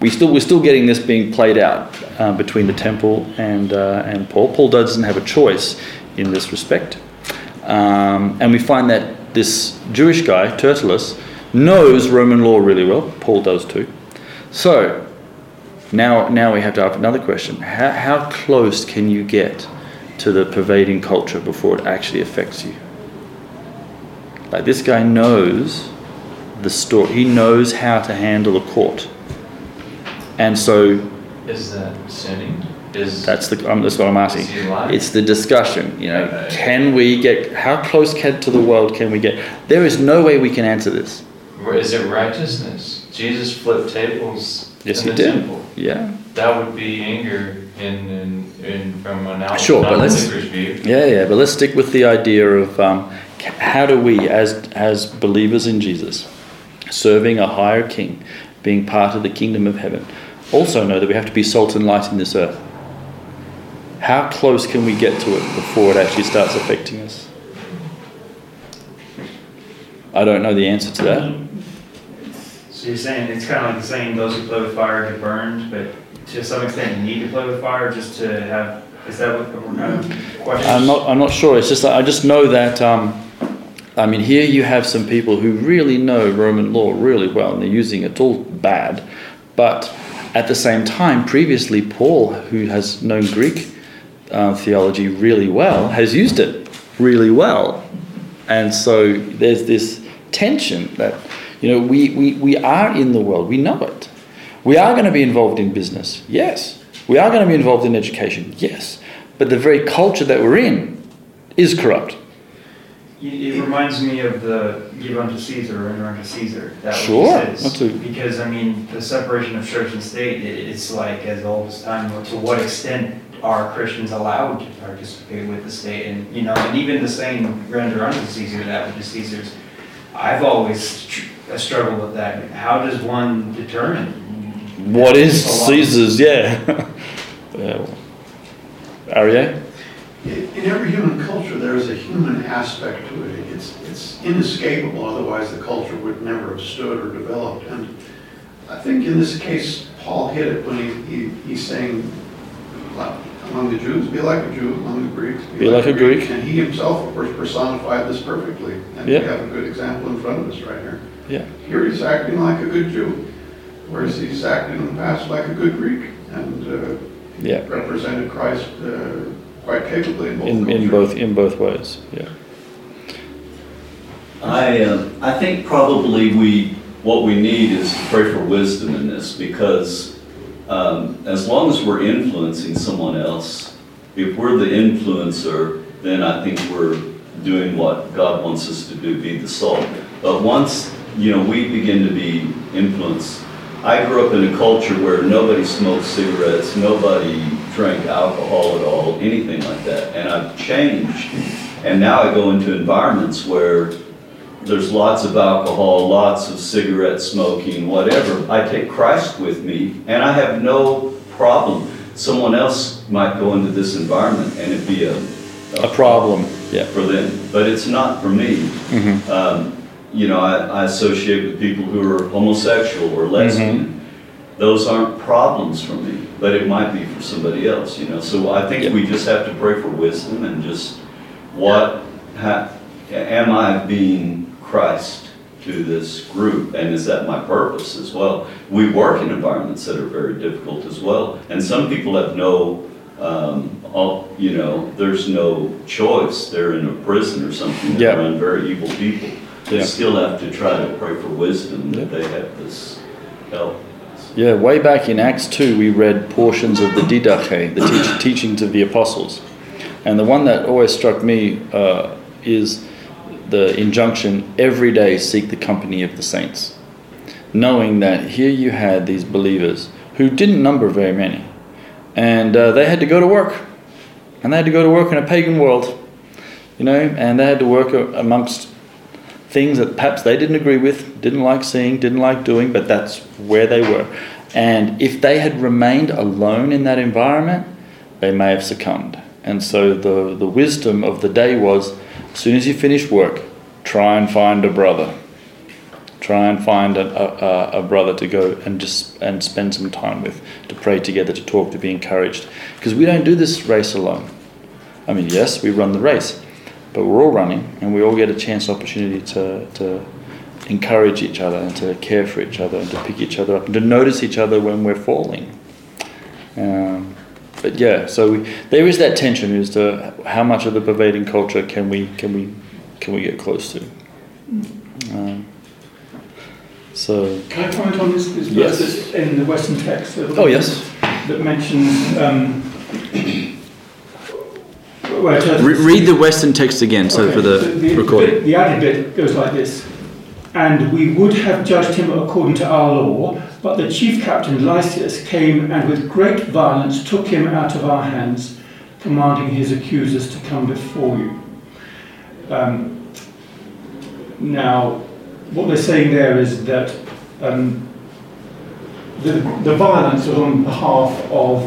we still we're still getting this being played out uh, between the temple and uh, and Paul. Paul doesn't have a choice in this respect, um, and we find that this Jewish guy Tertullus knows Roman law really well. Paul does too. So now now we have to ask another question: How how close can you get to the pervading culture before it actually affects you? Like this guy knows the story. He knows how to handle a court, and so Is that sinning? Is that's the um, that's what I'm asking. Is he lying? It's the discussion. You know, Okay. can we get how close can to the world can we get? There is no way we can answer this. Is it righteousness? Jesus flipped tables Yes, he the did. temple. Yeah, That would be anger in, in, in from an out, Sure, but let's- non-believer's view. yeah, yeah. But let's stick with the idea of um, c- how do we, as as believers in Jesus, serving a higher King, being part of the kingdom of heaven, also know that we have to be salt and light in this earth. How close can we get to it before it actually starts affecting us? I don't know the answer to that. So you're saying, it's kind of like the saying, those who play with fire get burned, but to some extent you need to play with fire just to have, is that what we're kind of questioning? I'm not. I'm not sure. It's just I just know that. Um, I mean, here you have some people who really know Roman law really well, and they're using it all bad. But at the same time, previously Paul, who has known Greek uh, theology really well, has used it really well, and so there's this tension that you know we, we, we are in the world. We know it. We are going to be involved in business. Yes. We are going to be involved in education. Yes. But the very culture that we're in is corrupt. It reminds me of the give unto Caesar, render unto Caesar. That Sure, says. a- Because, I mean, the separation of church and state, it, it's like as old as time, to what extent are Christians allowed to participate with the state? And, you know, and even the saying, render unto Caesar, that which is Caesar's. I've always tr- struggle with that. How does one determine? What is Caesar's? Yeah. yeah. Aryeh? In in every human culture, there is a human aspect to it. It's, it's inescapable, otherwise the culture would never have stood or developed. And I think in this case, Paul hit it when he, he, he's saying, among the Jews, be like a Jew, among the Greeks, Be like a Greek. And he himself, of course, personified this perfectly. And we have a good example in front of us right here. Yeah. Here he's acting like a good Jew, whereas he's acted in the past like a good Greek. And uh, Yeah. represented Christ uh, quite capably in both In, in both in both ways. Yeah. I, uh, I think probably we, what we need is to pray for wisdom in this because um, as long as we're influencing someone else, if we're the influencer, then I think we're doing what God wants us to do, be the salt. But once, you know, we begin to be influenced, I grew up in a culture where nobody smoked cigarettes, nobody drank alcohol at all, anything like that. And I've changed. And now I go into environments where there's lots of alcohol, lots of cigarette smoking, whatever. I take Christ with me, and I have no problem. Someone else might go into this environment and it'd be a, A problem. Yeah. for them, but it's not for me. Mm-hmm. Um, you know, I, I associate with people who are homosexual or lesbian, those aren't problems for me, but it might be for somebody else, you know. So I think Yeah. we just have to pray for wisdom and just what ha, am I being Christ to this group, and is that my purpose as well? We work in environments that are very difficult as well, and some people have no, um, all, you know, there's no choice. They're in a prison or something. They're Yeah. around very evil people. They Yeah. still have to try to pray for wisdom that they have this help. Yeah, way back in Acts 2, we read portions of the Didache, the teach- teachings of the apostles. And the one that always struck me uh, is the injunction every day seek the company of the saints. Knowing that here you had these believers who didn't number very many, and uh, they had to go to work. And they had to go to work in a pagan world, you know, and they had to work amongst things that perhaps they didn't agree with, didn't like seeing, didn't like doing, but that's where they were. And if they had remained alone in that environment, they may have succumbed. And so the, the wisdom of the day was as soon as you finish work, try and find a brother. Try and find a, a, a brother to go and just and spend some time with, to pray together, to talk, to be encouraged. Because we don't do this race alone. I mean, yes, we run the race, but we're all running and we all get a chance opportunity to, to encourage each other and to care for each other and to pick each other up and to notice each other when we're falling. Um, but yeah, so we, there is that tension as to how much of the pervading culture can we can we can we get close to. Um, so Can I comment on this, this Yes. in the Western text? that- Oh, yes. That mentions. Um, where it re- read the Western text again, so Okay, for the, the, recording. The, the added bit goes like this. And we would have judged him according to our law, but the chief captain Lysias came and with great violence took him out of our hands, commanding his accusers to come before you. Um, now, what they're saying there is that um, the, the violence was on behalf of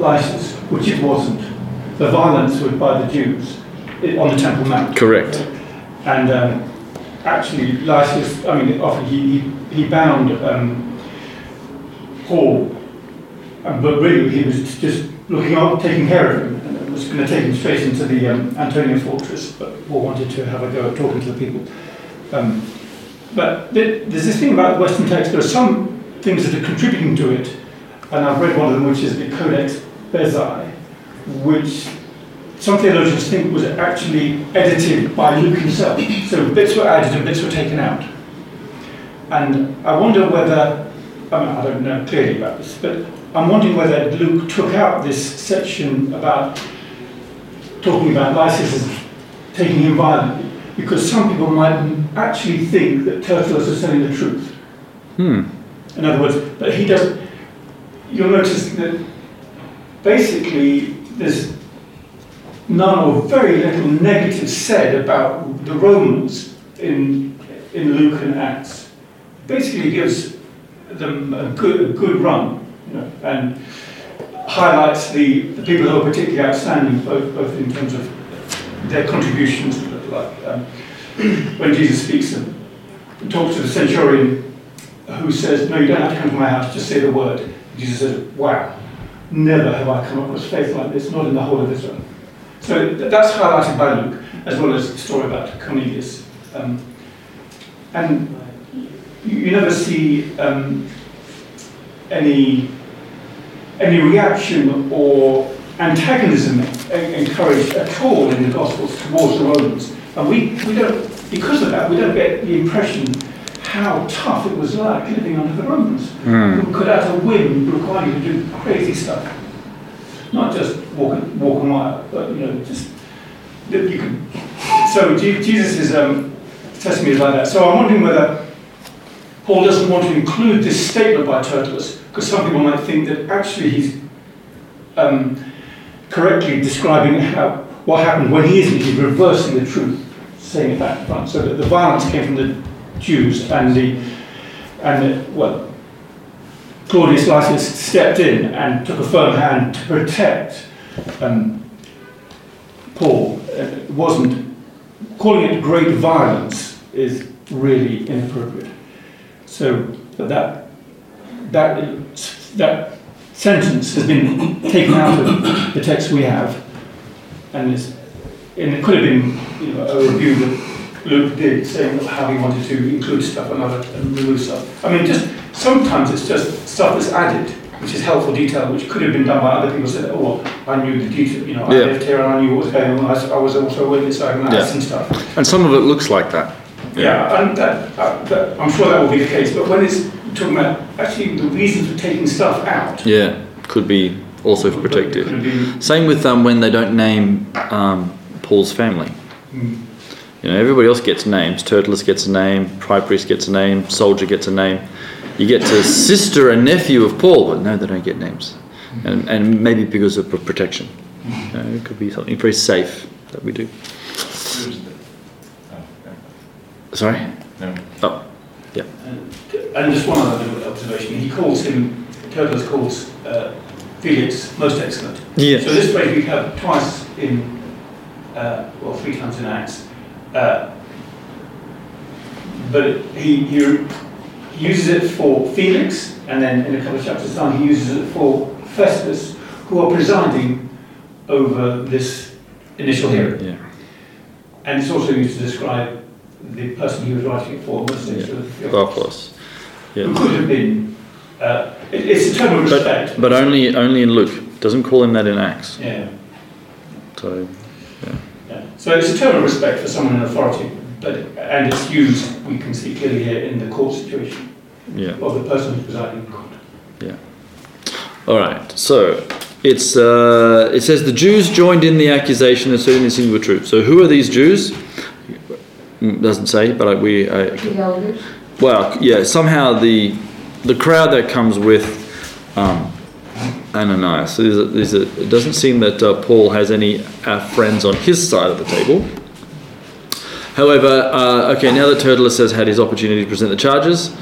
Lysias, which it wasn't. The violence was by the Jews on the Temple Mount. Correct. And um, actually, Lysias, I mean, often he, he, he bound um, Paul, um, but really he was just looking out, taking care of him, and was going to take him straight into the um, Antonian fortress, but Paul wanted to have a go at talking to the people. Um, but th- there's this thing about the Western text, there are some things that are contributing to it, and I've read one of them, which is the Codex Bezae, which some theologians think was actually edited by Luke himself. So bits were added and bits were taken out. And I wonder whether, I mean, I don't know clearly about this, but I'm wondering whether Luke took out this section about talking about Lysias as taking him violently, because some people might actually think that Tertullus is telling the truth. Hmm. In other words, but he doesn't. You'll notice that basically there's none or very little negative said about the Romans in in Luke and Acts. Basically, gives them a good a good run, you know, and highlights the, the people who are particularly outstanding, both both in terms of their contributions, like um, when Jesus speaks and talks to the centurion who says, No, you don't have to come to my house, just say the word. Jesus says, Wow, never have I come across faith like this, not in the whole of Israel. So that's highlighted by Luke, as well as the story about Cornelius. Um, and you, never see um, any, any reaction or antagonism encouraged at all in the Gospels towards the Romans. And we, we don't, because of that, we don't get the impression how tough it was like living under the Romans, Hmm. who could at a whim require you to do crazy stuff. Not just walk, a- walk a mile, but you know, just that you could. So Je- Jesus' um, testimony is like that. So I'm wondering whether Paul doesn't want to include this statement by Tertullus, because some people might think that actually he's um, correctly describing how what happened when he isn't. He's reversing the truth, saying it back front. So that the violence came from the Jews and the and the, well, Claudius Lysias stepped in and took a firm hand to protect um, Paul. Uh, It wasn't calling it great violence is really inappropriate. So, that that that sentence has been taken out of the text we have, and and it could have been you know, a review that Luke did, saying how he wanted to include stuff and other and remove stuff. I mean, just sometimes it's just stuff that's added, which is helpful detail, which could have been done by other people. Said, oh, well, I knew the detail, you know, I lived here and I knew what was going on. I was also a witness, so I can add Yeah. some stuff. And some of it looks like that. Yeah, and that, uh, that, I'm sure that will be the case. But when it's talking about actually the reasons for taking stuff out, Yeah, could be also protective. Same with um, when they don't name um, Paul's family. mm, You know, everybody else gets names. Tertullus gets a name. High priest gets a name. Soldier gets a name. You get to sister and nephew of Paul, but no, they don't get names. And, and maybe because of protection. You know, it could be something very safe that we do. Who's the? Sorry. no. Oh, yeah. And just one other little observation. He calls him, Tertullus calls uh, Felix most excellent. Yes. So this phrase we have twice in, uh, well, three times in Acts. Uh, but he, he uses it for Felix, and then in a couple of chapters down, he uses it for Festus, who are presiding over this initial hearing. Yeah. And it's also used to describe the person he was writing it for, most excellent. Theophilus. Who Yeah. could have been, uh, it- it's a term of respect. But, but only only in Luke. Doesn't call him that in Acts. Yeah. So, Yeah. So it's a term of respect for someone in authority, but and it's used, we can see clearly here, in the court situation yeah. of the person who's presiding in court. Yeah. All right. So it's uh, it says the Jews joined in the accusation asserting these things were true. So who are these Jews? Mm, Doesn't say, but I, we I, The elders, well yeah somehow the the crowd that comes with um, Ananias. These are, these are, it doesn't seem that uh, Paul has any uh, friends on his side of the table. However, uh, okay, now that Tertullus has had his opportunity to present the charges,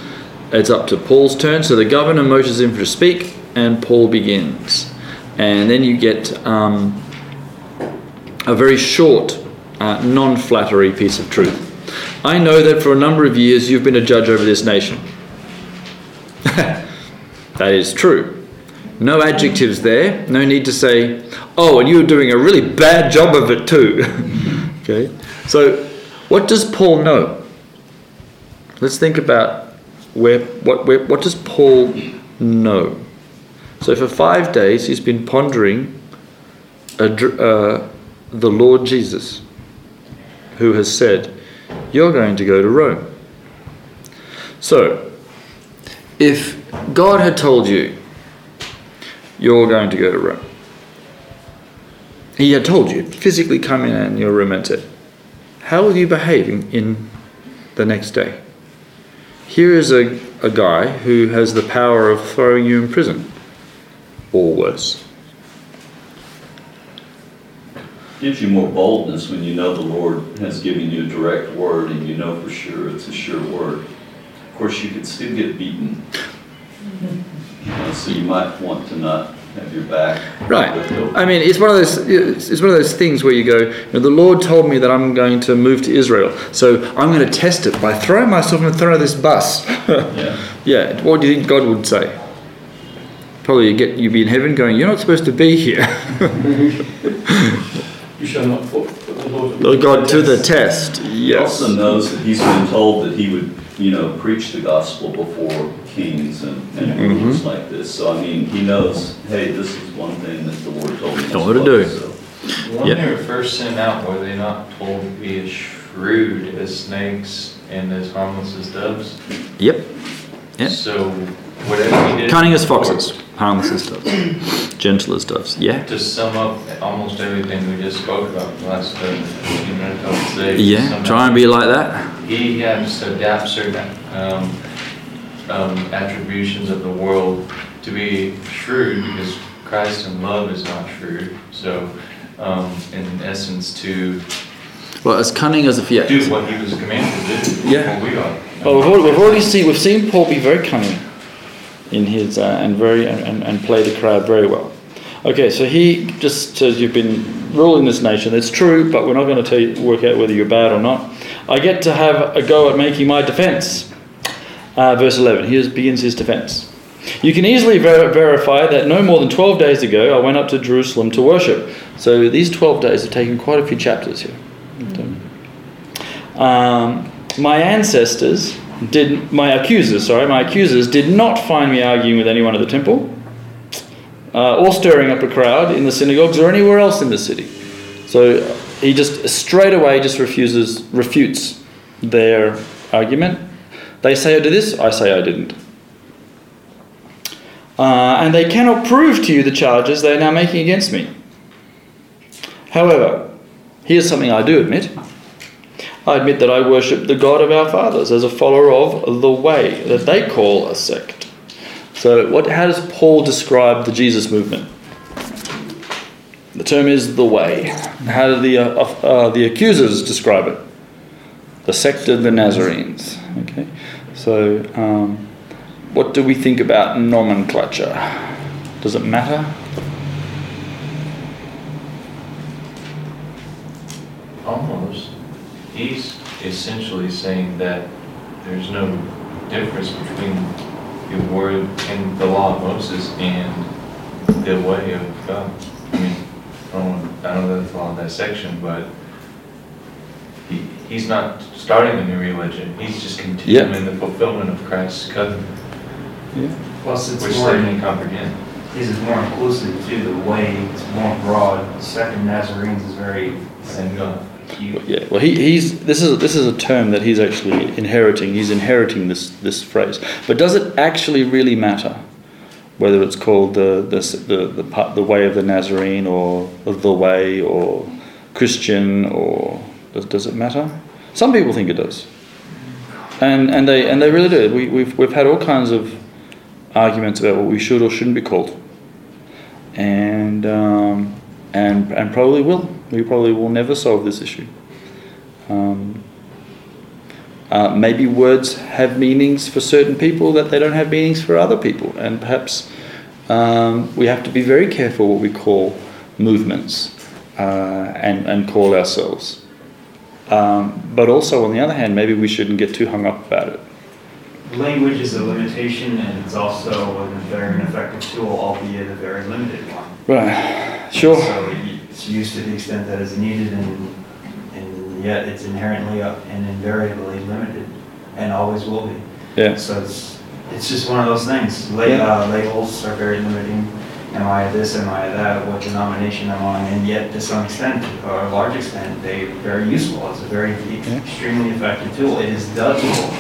it's up to Paul's turn. So the governor motions him to speak, and Paul begins. And then you get um, a very short, uh, non flattery piece of truth. I know that for a number of years you've been a judge over this nation. that is true. No adjectives there. No need to say, oh, and you're doing a really bad job of it too. okay. So, what does Paul know? Let's think about where what where, what does Paul know? So for five days he's been pondering a uh, the Lord Jesus, who has said, "You're going to go to Rome." So, if God had told you you're going to go to Rome, He had told you physically come in in your room and said, "How will you behave in, in the next day?" Here is a, a guy who has the power of throwing you in prison, or worse. Gives you more boldness when you know the Lord has given you a direct word and you know for sure it's a sure word. Of course, you could still get beaten. You know, so you might want to not have your back. Right. I mean, it's one of those. It's it's one of those things where you go. You know, the Lord told me that I'm going to move to Israel, so I'm going to test it by throwing myself in the front of this bus. Yeah. yeah. What do you think God would say? Probably you get you'd be in heaven going. You're not supposed to be here. You shall not put, put the Lord. Lord God to the test. He Yes. also knows that he's been told that he would, you know, preach the gospel before kings and, and Mm-hmm. rulers like this. So, I mean, he knows, hey, this is one thing that the Lord told me. Know what to do. so. When Yeah. they were first sent out, were they not told to be as shrewd as snakes and as harmless as doves? Yep. Yeah. So whatever he did. Cunning as foxes, harmless as doves, gentle as doves. Yeah. To sum up almost everything we just spoke about the last uh, few minutes, I would say. Yeah. Try and be like that. He has to adapt certain um, um, attributions of the world to be shrewd because Christ in love is not shrewd. So, um, in essence, to Well, as cunning as a yeah. do what he was commanded to do. Yeah. What we are. Well, we've already, we've already seen we've seen Paul be very cunning in his uh, and very and, and, and play the crowd very well. Okay, so he just says you've been ruling this nation. It's true, but we're not going to tell you, work out whether you're bad or not. I get to have a go at making my defence. Uh, verse 11. Here begins his defence. You can easily ver- verify that no more than 12 days ago I went up to Jerusalem to worship. So these 12 days have taken quite a few chapters here. Um, my ancestors did, my accusers, sorry, my accusers did not find me arguing with anyone at the temple uh, or stirring up a crowd in the synagogues or anywhere else in the city. So he just straight away just refuses, refutes their argument. They say I did this, I say I didn't. Uh, and they cannot prove to you the charges they are now making against me. However, here's something I do admit. I admit that I worship the God of our fathers as a follower of the way that they call a sect. So, what, how does Paul describe the Jesus movement? The term is the way. How do the, uh, uh, the accusers describe it? The sect of the Nazarenes. Okay, so um, what do we think about nomenclature? Does it matter? Almost. He's essentially saying that there's no difference between the word and the law of Moses and the way of God. I mean, I don't, know all in that section, but he, he's not starting a new religion. He's just continuing the fulfillment of Christ's covenant, Yeah. Plus, it's which more, they can comprehend. this is more inclusive too, the way, it's more broad. Second Nazarenes is very Same God. Yeah, well, he, he's this is this is a term that he's actually inheriting. He's inheriting this this phrase. But does it actually really matter whether it's called the the the the, part- the way of the Nazarene or the way or Christian or does, does it matter? Some people think it does, and and they and they really do. We, we've we've had all kinds of arguments about what we should or shouldn't be called, and um, and and probably will. We probably will never solve this issue. Um, uh, maybe words have meanings for certain people that they don't have meanings for other people, and perhaps um, we have to be very careful what we call movements uh, and and call ourselves. Um, but also, on the other hand, maybe we shouldn't get too hung up about it. Language is a limitation and it's also a very effective tool, albeit a very limited one. Right. Sure. So it's used to the extent that is needed and, and yet it's inherently uh, and invariably limited and always will be. Yeah. So it's, it's just one of those things. La- Yeah. uh, labels are very limiting. Am I this, am I that, what denomination am I? And yet to some extent, or a large extent, they're very useful. It's a very Yeah. extremely effective tool. It is the tool.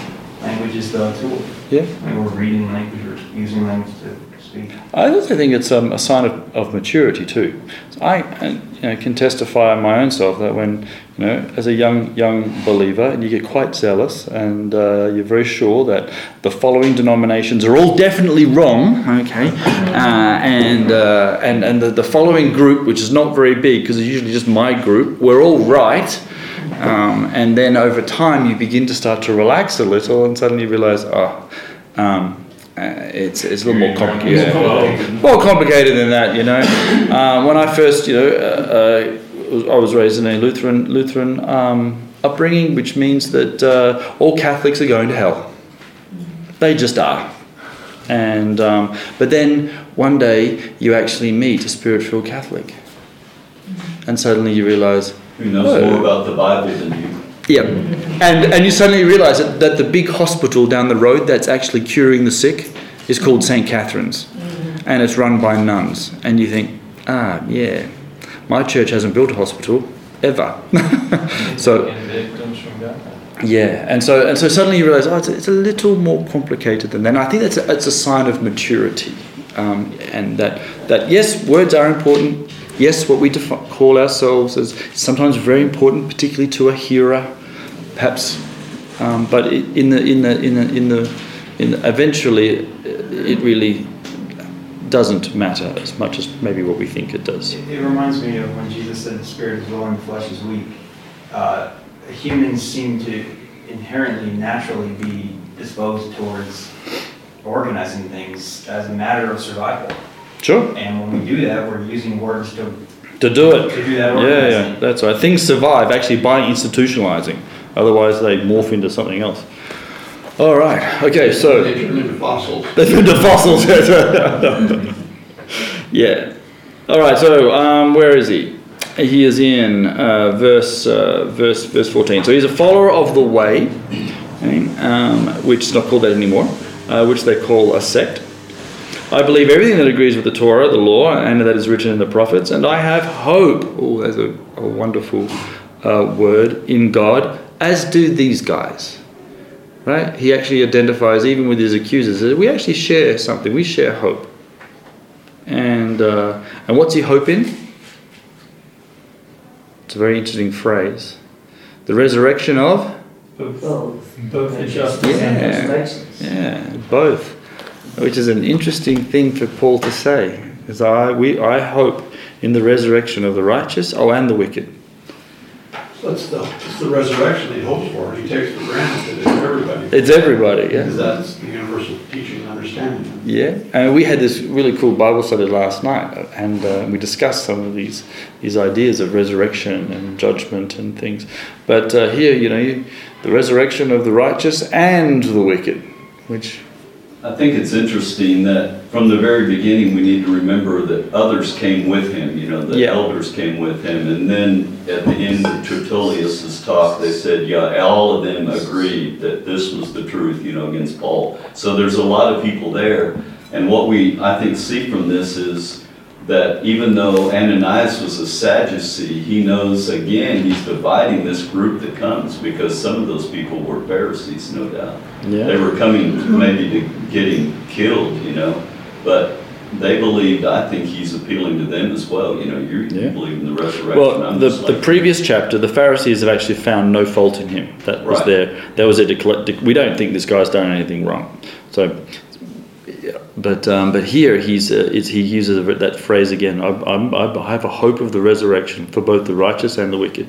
Language is the tool. Yeah. I mean, we're reading language, we're using language to speak. I also think it's um, a sign of, of maturity too. So I you know, can testify on my own self that when you know, as a young young believer, and you get quite zealous, and uh, you're very sure that the following denominations are all definitely wrong, okay, uh, and uh, and and the, the following group, which is not very big because it's usually just my group, we're all right. Um, and then over time, you begin to start to relax a little, and suddenly you realize, oh, um, uh, it's, it's a little more complicated. complicated. More complicated than that, you know. Uh, when I first, you know, uh, uh, I was raised in a Lutheran Lutheran um, upbringing, which means that uh, all Catholics are going to hell. They just are. And um, but then one day you actually meet a spirit-filled Catholic, and suddenly you realise Who knows Oh. more about the Bible than you? Yep. And, and you suddenly realize that, that the big hospital down the road that's actually curing the sick is called St. Catherine's. And it's run by nuns. And you think, ah, yeah, my church hasn't built a hospital ever. so, And it comes from God. yeah. And so, and so suddenly you realize, oh, it's a, it's a little more complicated than that. And I think that's a, it's a sign of maturity. Um, and that, that, yes, words are important. Yes, what we call ourselves is sometimes very important, particularly to a hearer, perhaps. Um, but in the in the in the in the, in the eventually, it really doesn't matter as much as maybe what we think it does. It, it reminds me of when Jesus said the spirit is willing, the flesh is weak. Uh, humans seem to inherently, naturally be disposed towards organizing things as a matter of survival. Sure. And when we do that, we're using words to, To do it. to do that Yeah, yeah, that's right. Things survive actually by institutionalizing. Otherwise, they morph into something else. All right. Okay. So They turn into fossils. They turned to fossils. yeah. All right. So um, where is he? He is in uh, verse uh, verse verse fourteen. So he's a follower of the way, okay, um, which is not called that anymore, uh, which they call a sect. I believe everything that agrees with the Torah, the law, and that is written in the prophets, and I have hope. Oh, that's a, a wonderful uh, word in God, as do these guys. Right? He actually identifies, even with his accusers, that we actually share something. We share hope. And uh, and what's he hoping? It's a very interesting phrase. The resurrection of Both, Both. both the justice and the yeah, both, which is an interesting thing for Paul to say. Because I we I hope in the resurrection of the righteous, oh, and the wicked. That's the, it's the resurrection he hopes for, he takes for granted that it's everybody. It's everybody, yeah. Because that's the universal teaching and understanding. Yeah, and we had this really cool Bible study last night, and uh, we discussed some of these these ideas of resurrection and judgment and things. But uh, here, you know, you, the resurrection of the righteous and the wicked, which I think it's interesting that from the very beginning, we need to remember that others came with him, you know, the Yeah. elders came with him. And then at the end of Tertullus's talk, they said, yeah, all of them agreed that this was the truth, you know, against Paul. So there's a lot of people there. And what we, I think, see from this is that even though Ananias was a Sadducee, he knows, again, he's dividing this group that comes because some of those people were Pharisees, no doubt. Yeah. They were coming maybe to get him killed, you know, but they believed, I think he's appealing to them as well, you know, you Yeah. believe in the resurrection. Well, I'm the, just the like- previous chapter, the Pharisees have actually found no fault in him. That was Right. their, that was decla- de- we don't think this guy's done anything wrong. So, but um, but here he's uh, is, he uses that phrase again. I, I'm, I have a hope of the resurrection for both the righteous and the wicked.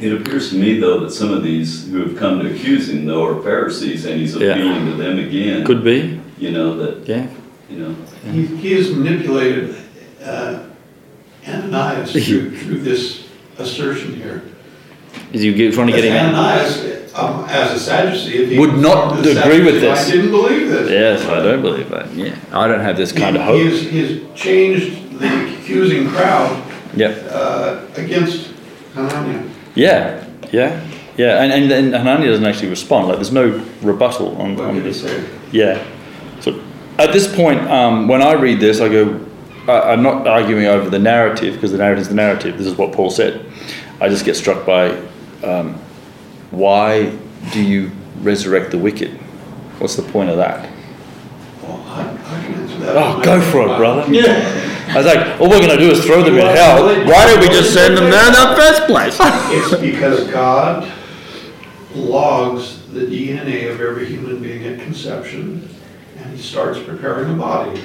It appears to me, though, that some of these who have come to accuse him, though, are Pharisees, and he's Yeah. appealing to them again. Could be, You know, that, yeah. you know, He, he has manipulated uh, Ananias through, through this assertion here. Is you trying to get him? Ananias, um, as a Sadducee, if he Would not conformed to the agree with Sadducee, this. I didn't believe this. Yes, I don't believe that. Yeah, I don't have this He- kind of hope. He's, he has changed the accusing crowd Yep. uh, against Hananiah. Yeah, yeah, yeah. And, and, and Hananiah doesn't actually respond. Like, there's no rebuttal on, What on this. Yeah. So at this point, um, when I read this, I go, I, I'm not arguing over the narrative because the narrative is the narrative. This is what Paul said. I just get struck by um, why do you resurrect the wicked? What's the point of that? Well, I, I that. Oh, go for it, brother. Yeah. I was like, all we're going to do is throw them in hell. Why don't we just send them there in the first place? It's because God logs the DNA of every human being at conception, and he starts preparing a body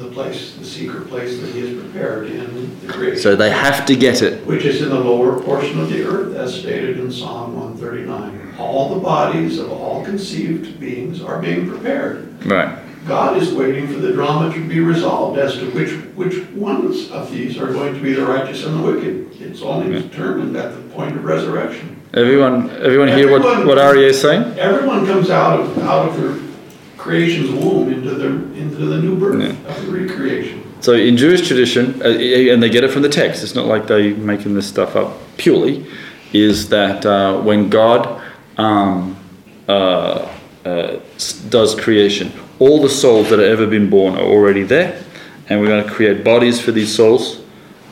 the place, the secret place that he has prepared in the creation. so they have to get it. which is in the lower portion of the earth, as stated in Psalm 139. All the bodies of all conceived beings are being prepared. Right. God is waiting for the drama to be resolved as to which, which ones of these are going to be the righteous and the wicked. It's only determined at the point of resurrection. Everyone, everyone hear what, Everyone- what Arya is saying? Everyone comes out of, out of their creation's womb into the, into the new birth of the recreation. So in Jewish tradition, uh, and they get it from the text, it's not like they're making this stuff up purely, is that uh, when God um, uh, uh, does creation, all the souls that have ever been born are already there, and we're going to create bodies for these souls.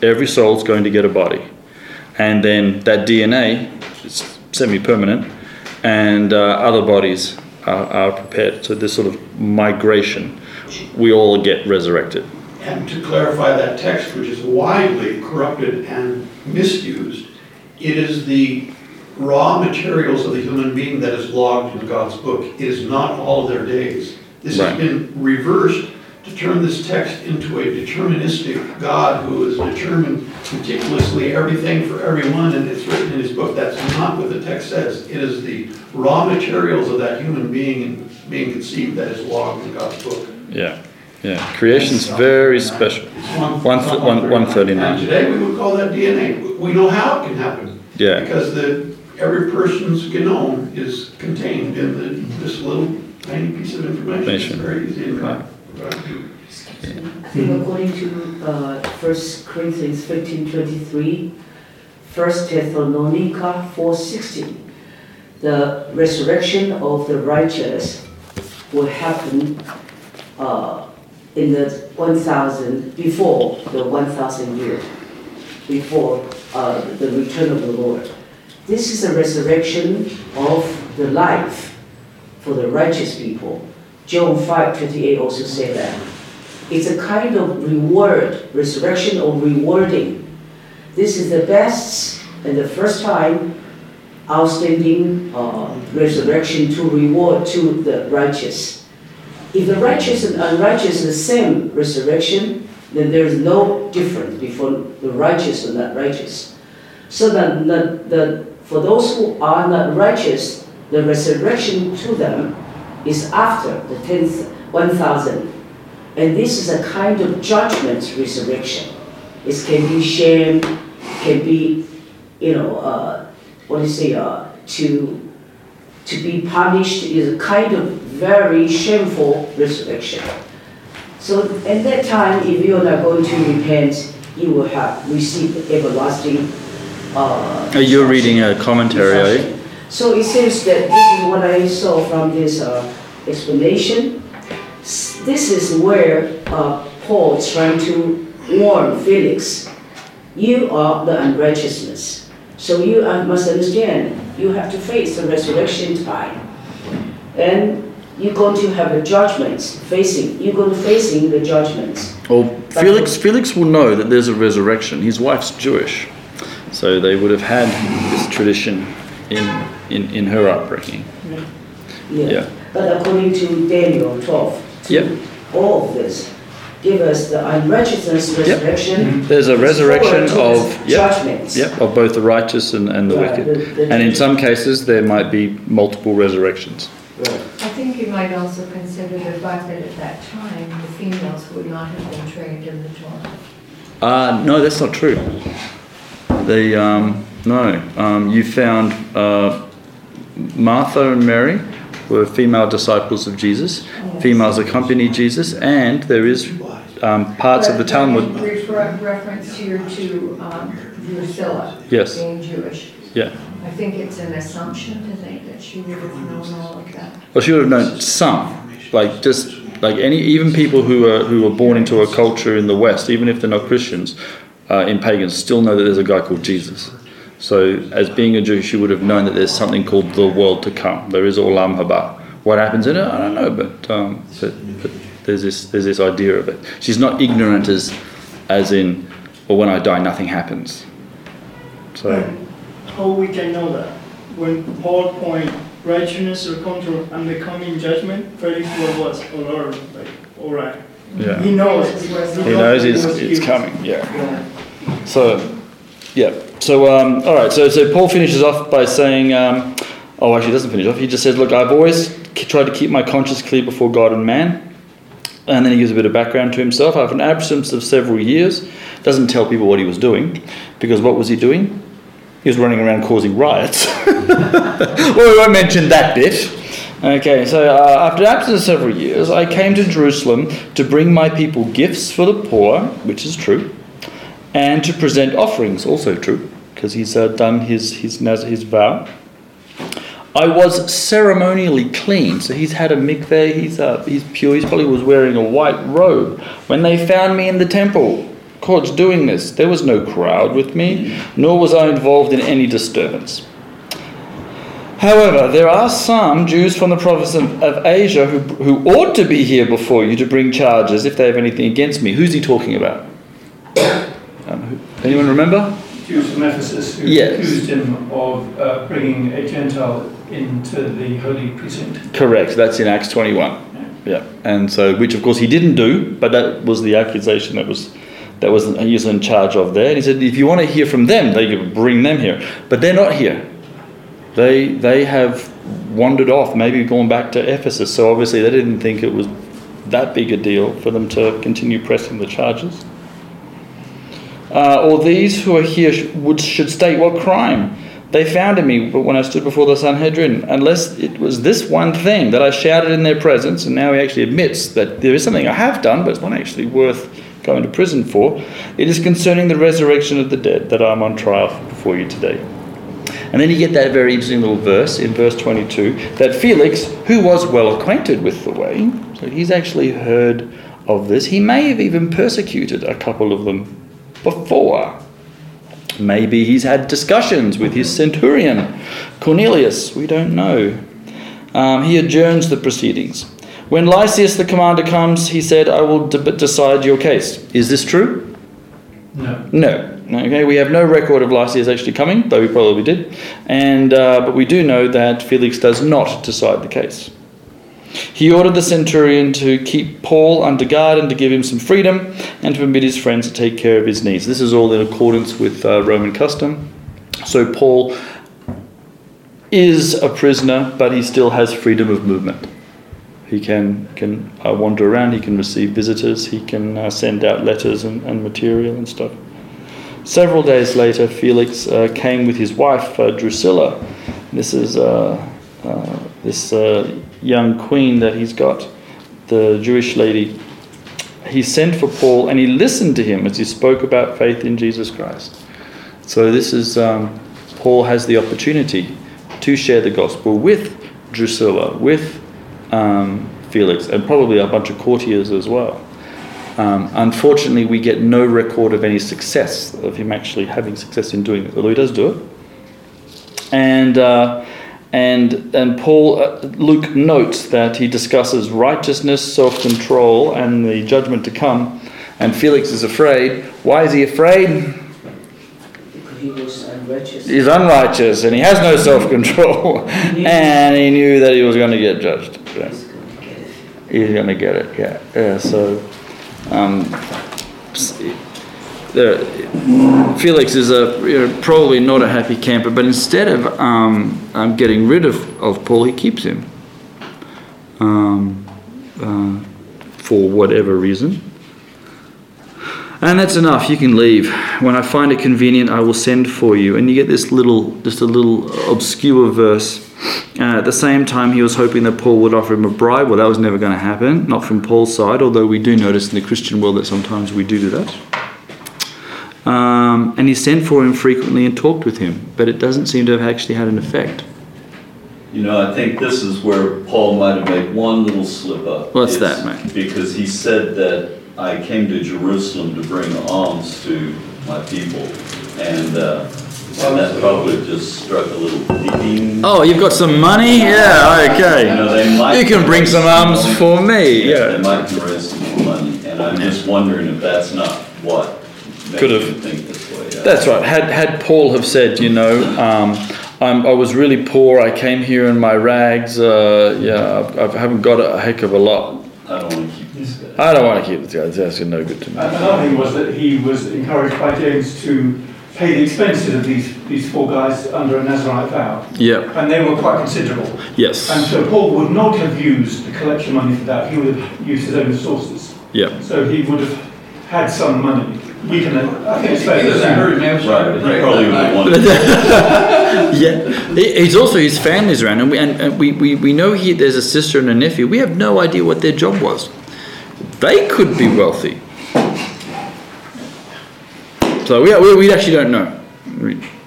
Every soul's going to get a body. And then that DNA is semi permanent, and uh, other bodies are, are prepared. So this sort of migration, we all get resurrected. And to clarify that text, which is widely corrupted and misused, it is the raw materials of the human being that is logged in God's book. It is not all of their days. This Right. has been reversed to turn this text into a deterministic God who has determined meticulously everything for everyone, and it's written in his book. That's not what the text says. It is the raw materials of that human being being conceived that is logged in God's book. Yeah, yeah. Creation's very special. One- One one- 139. And today we would call that DNA. We know how it can happen. Yeah. Because the every person's genome is contained in the, this little tiny piece of information. It's very easy to. I think according to uh, 1 Corinthians 15 23, 1 Thessalonica 4 16, the resurrection of the righteous will happen uh, in the 1000, before the 1000 year, before uh, the return of the Lord. This is a resurrection of the life for the righteous people. John 5 28 also say that. It's a kind of reward, resurrection or rewarding. This is the best and the first time outstanding uh, resurrection to reward to the righteous. If the righteous and unrighteous the same resurrection, then there is no difference before the righteous and not righteous. So that the, the, for those who are not righteous, the resurrection to them is after the tenth 1000 and this is a kind of judgment resurrection. It can be shame, can be, you know, uh, what do you say, uh, to, to be punished is a kind of very shameful resurrection. So at that time, if you are not going to repent, you will have received everlasting. Uh, you're reading a commentary, are you? so it seems that this is what I saw from this uh, explanation. This is where uh, Paul is trying to warn Felix, you are the unrighteousness. So you uh, must understand, you have to face the resurrection time. And you're going to have a judgment facing, you're going to facing the judgments. Well, Felix, Felix will know that there's a resurrection. His wife's Jewish, so they would have had this tradition in, in, in her upbringing. Yeah. But according to Daniel 12, Yep. all of this give us the unrighteousness resurrection. There's a resurrection of yep, judgments. yep, of both the righteous and, and the Right, wicked. the- the- And in some cases, there might be multiple resurrections. I think you might also consider the fact that at that time, the females would not have been trained in the Torah. Uh, no, that's not true. The um, no, um, you found uh, Martha and Mary were female disciples of Jesus. Females accompanied Jesus, and there is um, parts of the Talmud. refer- Reference here to um, Drusilla Yes. being Jewish. Yeah. I think it's an assumption to think that she would have known all of that. Well, she would have known some, like just like any, even people who are who were born into a culture in the West, even if they're not Christians, uh, in pagans, still know that there's a guy called Jesus. So, as being a Jew, she would have known that there's something called the world to come. There is Olam Haba. What happens in it, I don't know, but um, but, but there's this there's this idea of it. She's not ignorant as as in, well, when I die, nothing happens. So. How we can know that? When Paul point righteousness will come to and the coming judgment, Felix was was, oh Lord, like, all right. Yeah. He knows. He knows it's, it's coming, yeah. So, yeah. So, um, all right. So, so Paul finishes off by saying, um, oh, actually, he doesn't finish off. He just says, look, I've always tried to keep my conscience clear before God and man. And then he gives a bit of background to himself. After an absence of several years, doesn't tell people what he was doing, because what was he doing? He was running around causing riots. well, we won't mention that bit. Okay, so uh, after absence of several years, I came to Jerusalem to bring my people gifts for the poor, which is true, and to present offerings, also true, because he's uh, done his his his vow. I was ceremonially clean, so he's had a mikveh, he's uh, he's pure. He probably was wearing a white robe when they found me in the temple courts doing this. There was no crowd with me, nor was I involved in any disturbance. However, there are some Jews from the province of, of Asia who, who ought to be here before you to bring charges if they have anything against me. Who's he talking about? Anyone remember? Jews from Ephesus who Yes. accused him of uh, bringing a Gentile into the holy precinct. Correct. That's in Acts 21. Yeah. And so, which of course he didn't do, but that was the accusation that was that was he was in charge of there. And he said, if you want to hear from them, they could bring them here, but they're not here. They they have wandered off, maybe gone back to Ephesus. So obviously they didn't think it was that big a deal for them to continue pressing the charges. Uh, or these who are here sh- would should state what crime They found in me when I stood before the Sanhedrin, unless it was this one thing that I shouted in their presence, and now he actually admits that there is something I have done, but it's not actually worth going to prison for. It is concerning the resurrection of the dead that I'm on trial before you today. And then you get that very interesting little verse in verse 22 that Felix, who was well acquainted with the way, so he's actually heard of this, he may have even persecuted a couple of them before. Maybe he's had discussions with his centurion, Cornelius, we don't know. Um, he adjourns the proceedings. When Lysias the commander comes, he said, I will de- decide your case. Is this true? No. No. Okay, we have no record of Lysias actually coming, though he probably did. And, uh, but we do know that Felix does not decide the case. He ordered the centurion to keep Paul under guard and to give him some freedom and to permit his friends to take care of his needs. This is all in accordance with uh, Roman custom. So Paul is a prisoner, but he still has freedom of movement. He can, can uh, wander around, he can receive visitors, he can uh, send out letters and, and material and stuff. Several days later, Felix uh, came with his wife, uh, Drusilla. This is uh, this young queen that he's got, the Jewish lady. He sent for Paul and he listened to him as he spoke about faith in Jesus Christ. So, this is um, Paul has the opportunity to share the gospel with Drusilla, with um, Felix, and probably a bunch of courtiers as well. Um, unfortunately, we get no record of any success of him actually having success in doing it, although he does do it. And uh, and and Paul uh, Luke notes that he discusses righteousness, self-control, and the judgment to come. And Felix is afraid. Why is he afraid? He was unrighteous. He's unrighteous and he has no self-control, and he knew that he was going to get judged. He's going to get it. Yeah. Yeah. So um, Felix is a you know, probably not a happy camper, but instead of um, um, getting rid of, of Paul, he keeps him um, uh, for whatever reason. And that's enough. You can leave. When I find it convenient, I will send for you. And you get this little, just a little obscure verse. Uh, at the same time, he was hoping that Paul would offer him a bribe. Well, that was never going to happen, not from Paul's side, although we do notice in the Christian world that sometimes we do do that. Um, and he sent for him frequently and talked with him, but it doesn't seem to have actually had an effect. You know, I think this is where Paul might have made one little slip up. What's that, mate? Because he said that I came to Jerusalem to bring alms to my people. And, uh, and that probably just struck a little ding. Oh, you've got some money? Yeah, okay. You know, You can bring some alms for me. Yeah, they might raise some more money. And I'm just wondering if that's not what Could have. him think this way. Yeah. That's right. Had had Paul have said, you know, um, I'm, I was really poor. I came here in my rags. Uh, yeah, I, I haven't got a heck of a lot. I don't want to keep this guy. I don't want to keep this guy. That's no good to me. Another thing was that he was encouraged by James to pay the expenses of these, these four guys under a Nazarite vow. Yeah. And they were quite considerable. Yes. And so Paul would not have used the collection money for that, he would have used his own sources. Yeah. So he would have had some money. We can, uh, I think it's fair to assume. Right, he probably would have wanted. yeah, he's also his family's around, and we and, and we, we, we know he there's a sister and a nephew. We have no idea what their job was. They could be wealthy. So we, we, we actually don't know.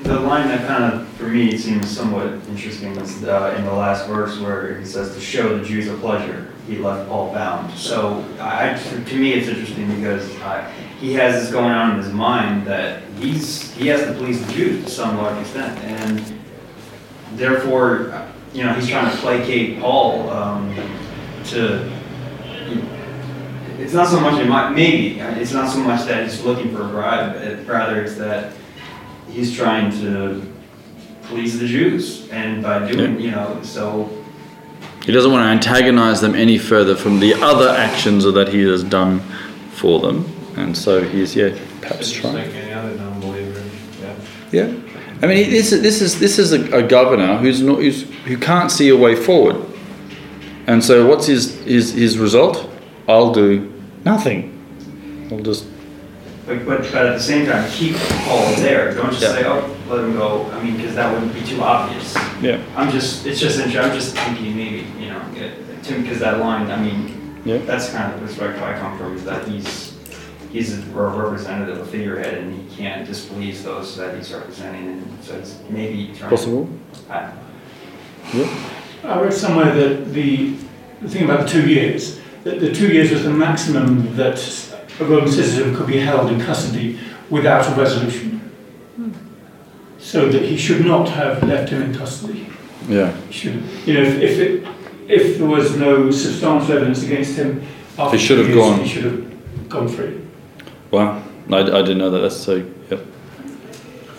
The line that kind of, for me, seems somewhat interesting is uh, in the last verse where he says, to show the Jews a pleasure, he left Paul bound. So I, to me, it's interesting because I, he has this going on in his mind that he's, he has to please the Jews to some large extent. And therefore, you know, he's trying to placate Paul um, to, it's not so much, in my, maybe, it's not so much that he's looking for a bribe, it- rather it's that he's trying to please the Jews, and by doing, you know, so He doesn't want to antagonize them any further from the other actions that he has done for them, and so he's yeah perhaps Just trying. like any other non-believer, yeah. Yeah, I mean, this is this is this is a, a governor who's not who's, who can't see a way forward, and so what's his his his result? I'll do nothing. I'll just But, but, but at the same time, keep Paul there. Don't just Yeah. say, oh, let him go. I mean, because that wouldn't be too obvious. Yeah. I'm just, it's just, inter- I'm just thinking maybe, you know, uh, it- to because that line, I mean, Yeah. that's kind of the perspective I come from, is that he's, he's a representative, a figurehead, and he can't displease those that he's representing, and so it's maybe trying. Possible. I- I read somewhere that the, the thing about the two years, that the two years was the maximum that a Roman citizen could be held in custody without a resolution. So that he should not have left him in custody. Yeah. He should, you know, if, if, it, if there was no substantial evidence against him, after He should two have years, gone. He should have gone free. Wow. I, I didn't know that. That's so. Yep.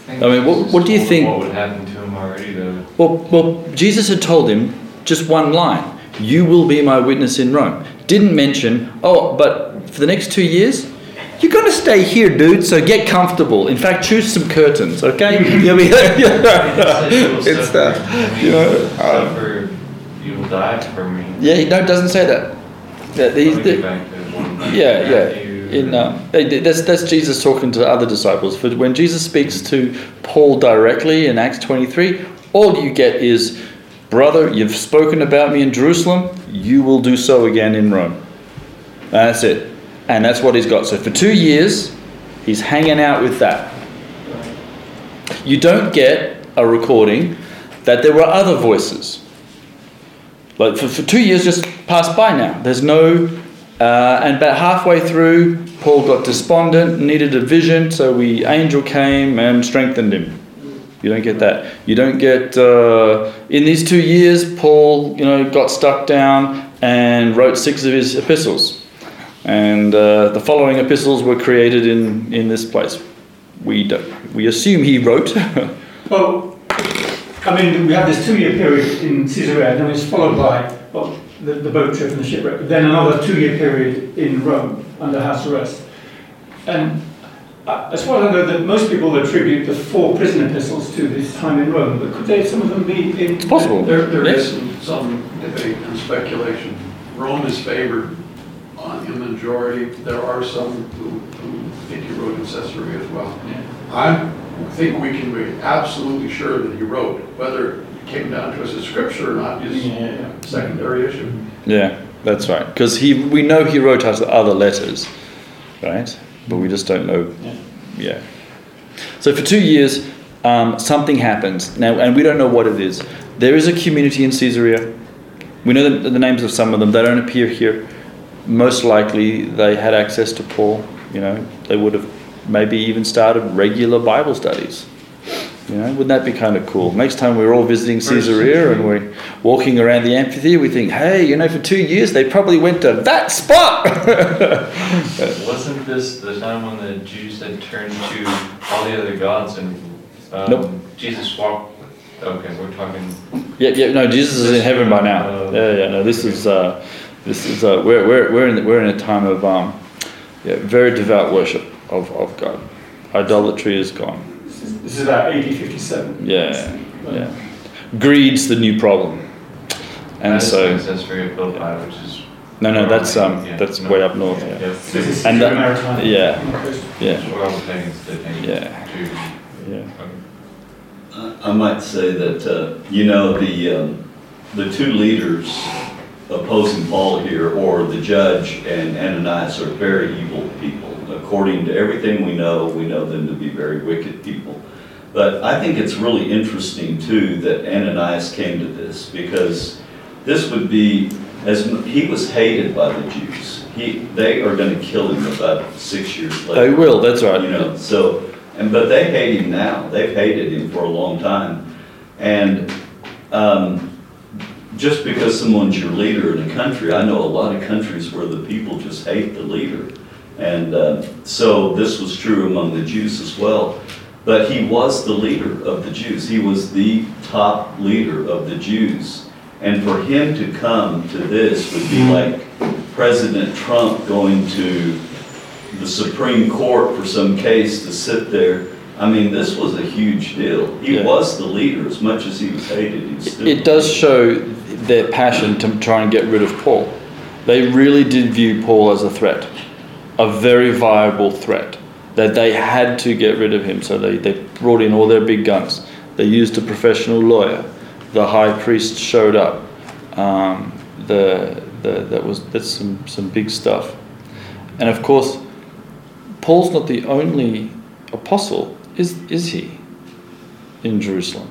I mean, what, what do you think? What would happen to him already though? Well, well, Jesus had told him just one line: "You will be my witness in Rome." Didn't mention, oh, but for the next two years, you're going to stay here, dude. So get comfortable. In fact, choose some curtains, okay? You'll be it's that, you know. um, Suffer, you will die for me. yeah, no, it doesn't say that. Yeah, the, the- get back to one yeah, yeah. In eh, that's that's Jesus talking to the other disciples. But when Jesus speaks to Paul directly in Acts twenty three, all you get is, brother, you've spoken about me in Jerusalem. You will do so again in Rome. That's it, and that's what he's got. So for two years, he's hanging out with that. You don't get a recording that there were other voices. Like for, for two years just passed by now. There's no, uh, and about halfway through, Paul got despondent, needed a vision, so we angel came and strengthened him. You don't get that. You don't get uh, in these two years. Paul, you know, got stuck down and wrote six of his epistles, and uh, the following epistles were created in in this place. We don't. We assume he wrote. Well, I mean, we have this two-year period in Caesarea, and then it's followed by well, the, the boat trip and the shipwreck. Then another two-year period in Rome under house arrest. And uh, as far as I know, that most people attribute the four prison epistles to this time in Rome. But could they, some of them be in? There, there Yes. is some- some debate and speculation. Rome is favored on in the majority. There are some who, who think he wrote in Caesarea as well. I think we can be absolutely sure that he wrote. Whether it came down to us as scripture or not is a secondary issue. Yeah, that's right. Because he, we know he wrote us other letters, right? But we just don't know. Yeah. So for two years, um, something happens now, and we don't know what it is. There is a community in Caesarea. We know the, the names of some of them. They don't appear here. Most likely, they had access to Paul. You know, they would have maybe even started regular Bible studies. You know, wouldn't that be kind of cool? Next time we're all visiting Caesarea and we're walking around the amphitheater, we think, hey, you know, for two years they probably went to that spot. Wasn't this the time when the Jews had turned to all the other gods and um, Nope. Jesus walked? Okay, we're talking. yeah, yeah, no, Jesus is in heaven by now. Yeah, yeah, no, this is uh, this is uh, we're we're we're in the, we're in a time of um, yeah, very devout worship of, of God. Idolatry is gone. This is about AD 57. Yeah, yeah. Greed's the new problem, and That is so ancestry of Philippi, which is. no, no, that's um, Yeah, that's no. way up north. Yeah, Yeah. This is and that- Maritime. yeah, yeah, I'm saying it's the thing. Yeah. yeah. I might say that, uh, you know, the, um, the two leaders opposing Paul here, or the judge and Ananias, are very evil people. According to everything we know, we know them to be very wicked people. But I think it's really interesting too that Ananias came to this, because this would be, as, he was hated by the Jews. He, they are gonna kill him about six years later. They will. That's right. You know, so, and, but they hate him now. They've hated him for a long time. And, um, just because someone's your leader in a country, I know a lot of countries where the people just hate the leader. And, uh, so this was true among the Jews as well. But he was the leader of the Jews. He was the top leader of the Jews. And for him to come to this would be hmm. like President Trump going to the Supreme Court for some case to sit there. I mean, this was a huge deal. He Yeah. was the leader, as much as he was hated, he was still. It does show their passion to try and get rid of Paul. They really did view Paul as a threat, a very viable threat. That they had to get rid of him. So they, they brought in all their big guns. They used a professional lawyer. The high priest showed up. Um, the, the, that was that's some, some big stuff. And of course, Paul's not the only apostle, is, is he, in Jerusalem?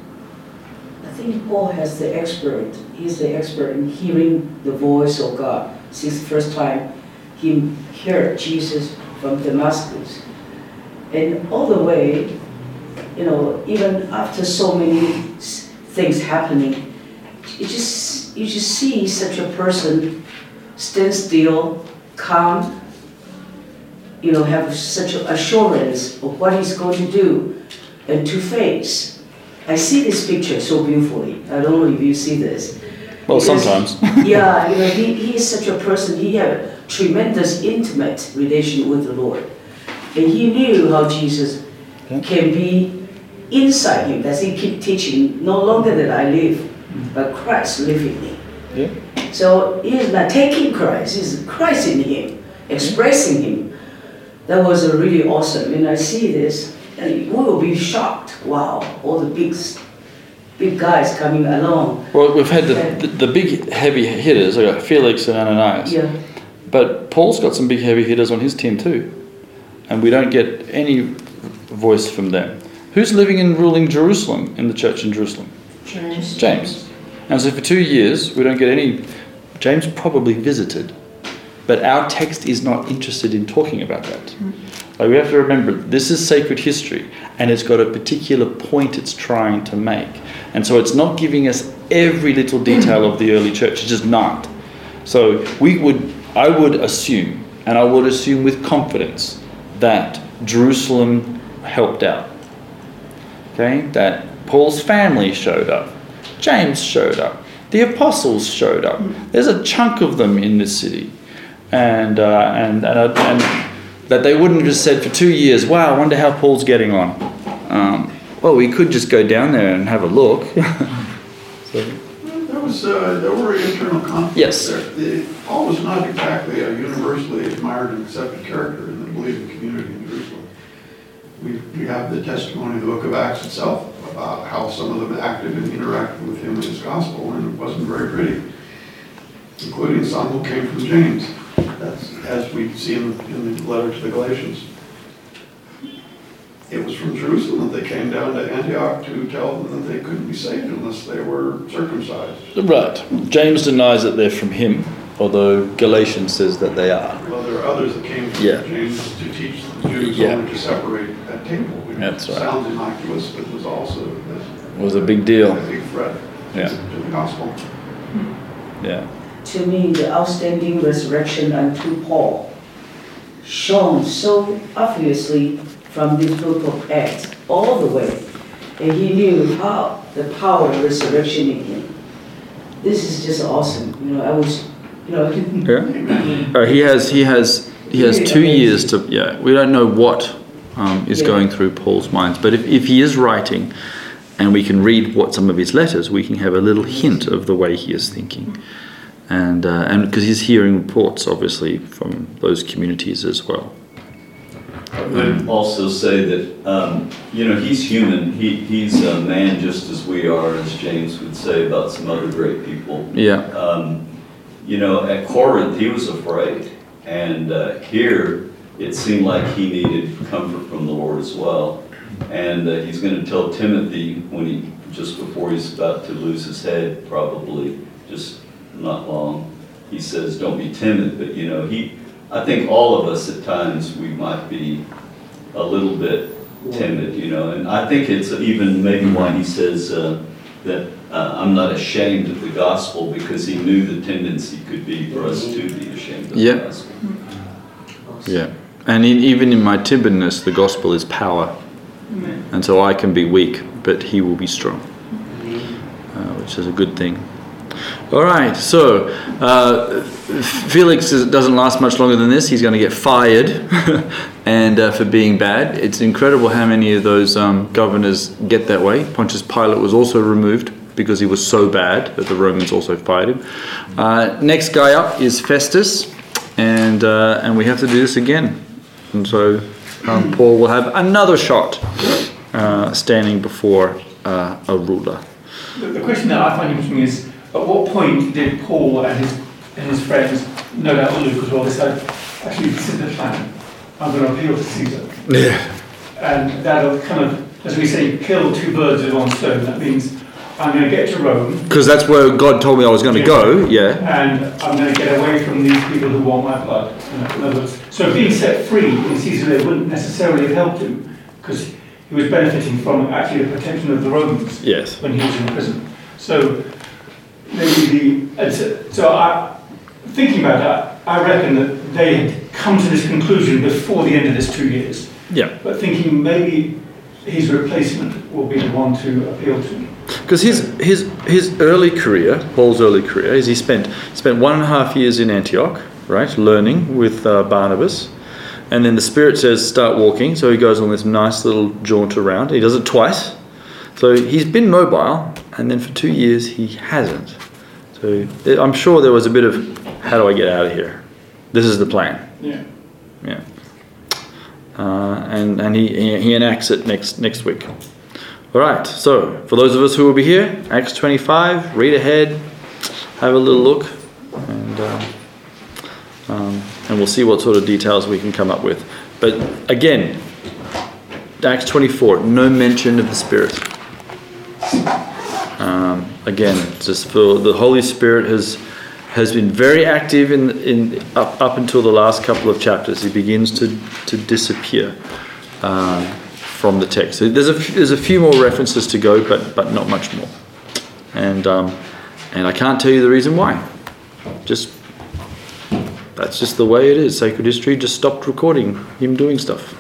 I think Paul has the expert. He's the expert in hearing the voice of God. Since the first time he heard Jesus from Damascus. And all the way, you know, even after so many things happening, you just you just see such a person stand still, calm, you know, have such assurance of what he's going to do and to face. I see this picture so beautifully. I don't know if you see this. Well, because, sometimes. yeah, you know, he, he is such a person, he had a tremendous intimate relation with the Lord. And he knew how Jesus okay. can be inside him. That's he keep teaching, no longer that I live, but Christ live in me. Yeah. So he is not taking Christ, he's Christ in him, expressing him. That was a really awesome. And I see this, and we will be shocked. Wow, all the big, big guys coming along. Well, we've had the, the, the big heavy hitters, like Felix and Ananias. Yeah. But Paul's got some big heavy hitters on his team too. And we don't get any voice from them. Who's living and ruling Jerusalem in the church in Jerusalem? James. James. And so for two years, we don't get any. James probably visited, but our text is not interested in talking about that. Like we have to remember, this is sacred history, and it's got a particular point it's trying to make. And so it's not giving us every little detail of the early church. It's just not. So we would, I would assume, and I would assume with confidence, that Jerusalem helped out. Okay, that Paul's family showed up, James showed up, the apostles showed up. There's a chunk of them in this city, and uh, and and, uh, and that they wouldn't have just said for two years, "Wow, I wonder how Paul's getting on." Um, well, we could just go down there and have a look. so. There was uh, there were internal conflicts. Yes. There. The, Paul was not exactly a universally admired and accepted character in the believing community in Jerusalem. We, we have the testimony of the book of Acts itself about how some of them acted and interacted with him and his gospel, and it wasn't very pretty, including some who came from James. That's as we see in the, in the letter to the Galatians. It was from Jerusalem that they came down to Antioch to tell them that they couldn't be saved unless they were circumcised. Right. James denies that they're from him, although Galatians says that they are. Well, there are others that came from Yeah. James to teach the Jews Yeah. only to separate at table. which That's right. Sounds innocuous, but was also a Was a big deal. a big threat Yeah. to the gospel. Hmm. Yeah. To me, the outstanding resurrection unto Paul, shown so obviously from this book of Acts all the way, and he knew how the power of resurrection in him. This is just awesome. You know, I was, you know, Yeah. Uh, he has he has he has two years to yeah. We don't know what um, is Yeah. going through Paul's minds, but if, if he is writing, and we can read what some of his letters, we can have a little hint of the way he is thinking, and uh, and because he's hearing reports obviously from those communities as well. I would also say that, um, you know, he's human. He, he's a man just as we are, as James would say about some other great people. Yeah. Um, you know, at Corinth, he was afraid. And uh, here, it seemed like he needed comfort from the Lord as well. And uh, he's going to tell Timothy when he, just before he's about to lose his head, probably, just not long, he says, don't be timid. But, you know, he, I think all of us at times, we might be a little bit timid, you know, and I think it's even maybe why he says uh, that uh, I'm not ashamed of the gospel because he knew the tendency could be for us to be ashamed of Yeah. the gospel. Yeah. And in, even in my timidness, the gospel is power. And so I can be weak, but he will be strong, uh, which is a good thing. All right, so uh, Felix is, doesn't last much longer than this. He's going to get fired, and uh, for being bad, it's incredible how many of those um, governors get that way. Pontius Pilate was also removed because he was so bad that the Romans also fired him. Uh, next guy up is Festus, and uh, and we have to do this again. And so um, Paul will have another shot uh, standing before uh, a ruler. The, the question that I find interesting is, at what point did Paul and his and his friends, no doubt Luke as well, decide, actually, this is the plan. I'm going to appeal to Caesar. Yeah. And that'll kind of, as we say, kill two birds with one stone. That means I'm going to get to Rome. Because that's where God told me I was going to go, yeah. And I'm going to get away from these people who want my blood. In other words, so being set free in Caesarea wouldn't necessarily have helped him, because he was benefiting from actually the protection of the Romans Yes. when he was in prison. So maybe the so, so I thinking about that, I reckon that they had come to this conclusion before the end of this two years. Yeah. But thinking maybe his replacement will be the one to appeal to. Because his, his, his early career, Paul's early career, is he spent, spent one and a half years in Antioch, right, learning with uh, Barnabas. And then the Spirit says, start walking. So he goes on this nice little jaunt around. He does it twice. So he's been mobile, and then for two years he hasn't. So I'm sure there was a bit of, how do I get out of here? This is the plan. Yeah. Yeah. Uh, and and he, he enacts it next next week. All right. So for those of us who will be here, Acts 25. Read ahead, have a little look, and uh, um, and we'll see what sort of details we can come up with. But again, Acts 24. No mention of the Spirit. Um, again, just for the Holy Spirit has has been very active in, in up, up until the last couple of chapters. He begins to, to disappear um, from the text. So there's a, there's a few more references to go, but, but not much more. And, um, and I can't tell you the reason why. Just that's just the way it is. Sacred history just stopped recording him doing stuff.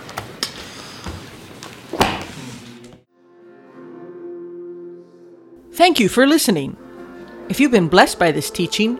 Thank you for listening. If you've been blessed by this teaching,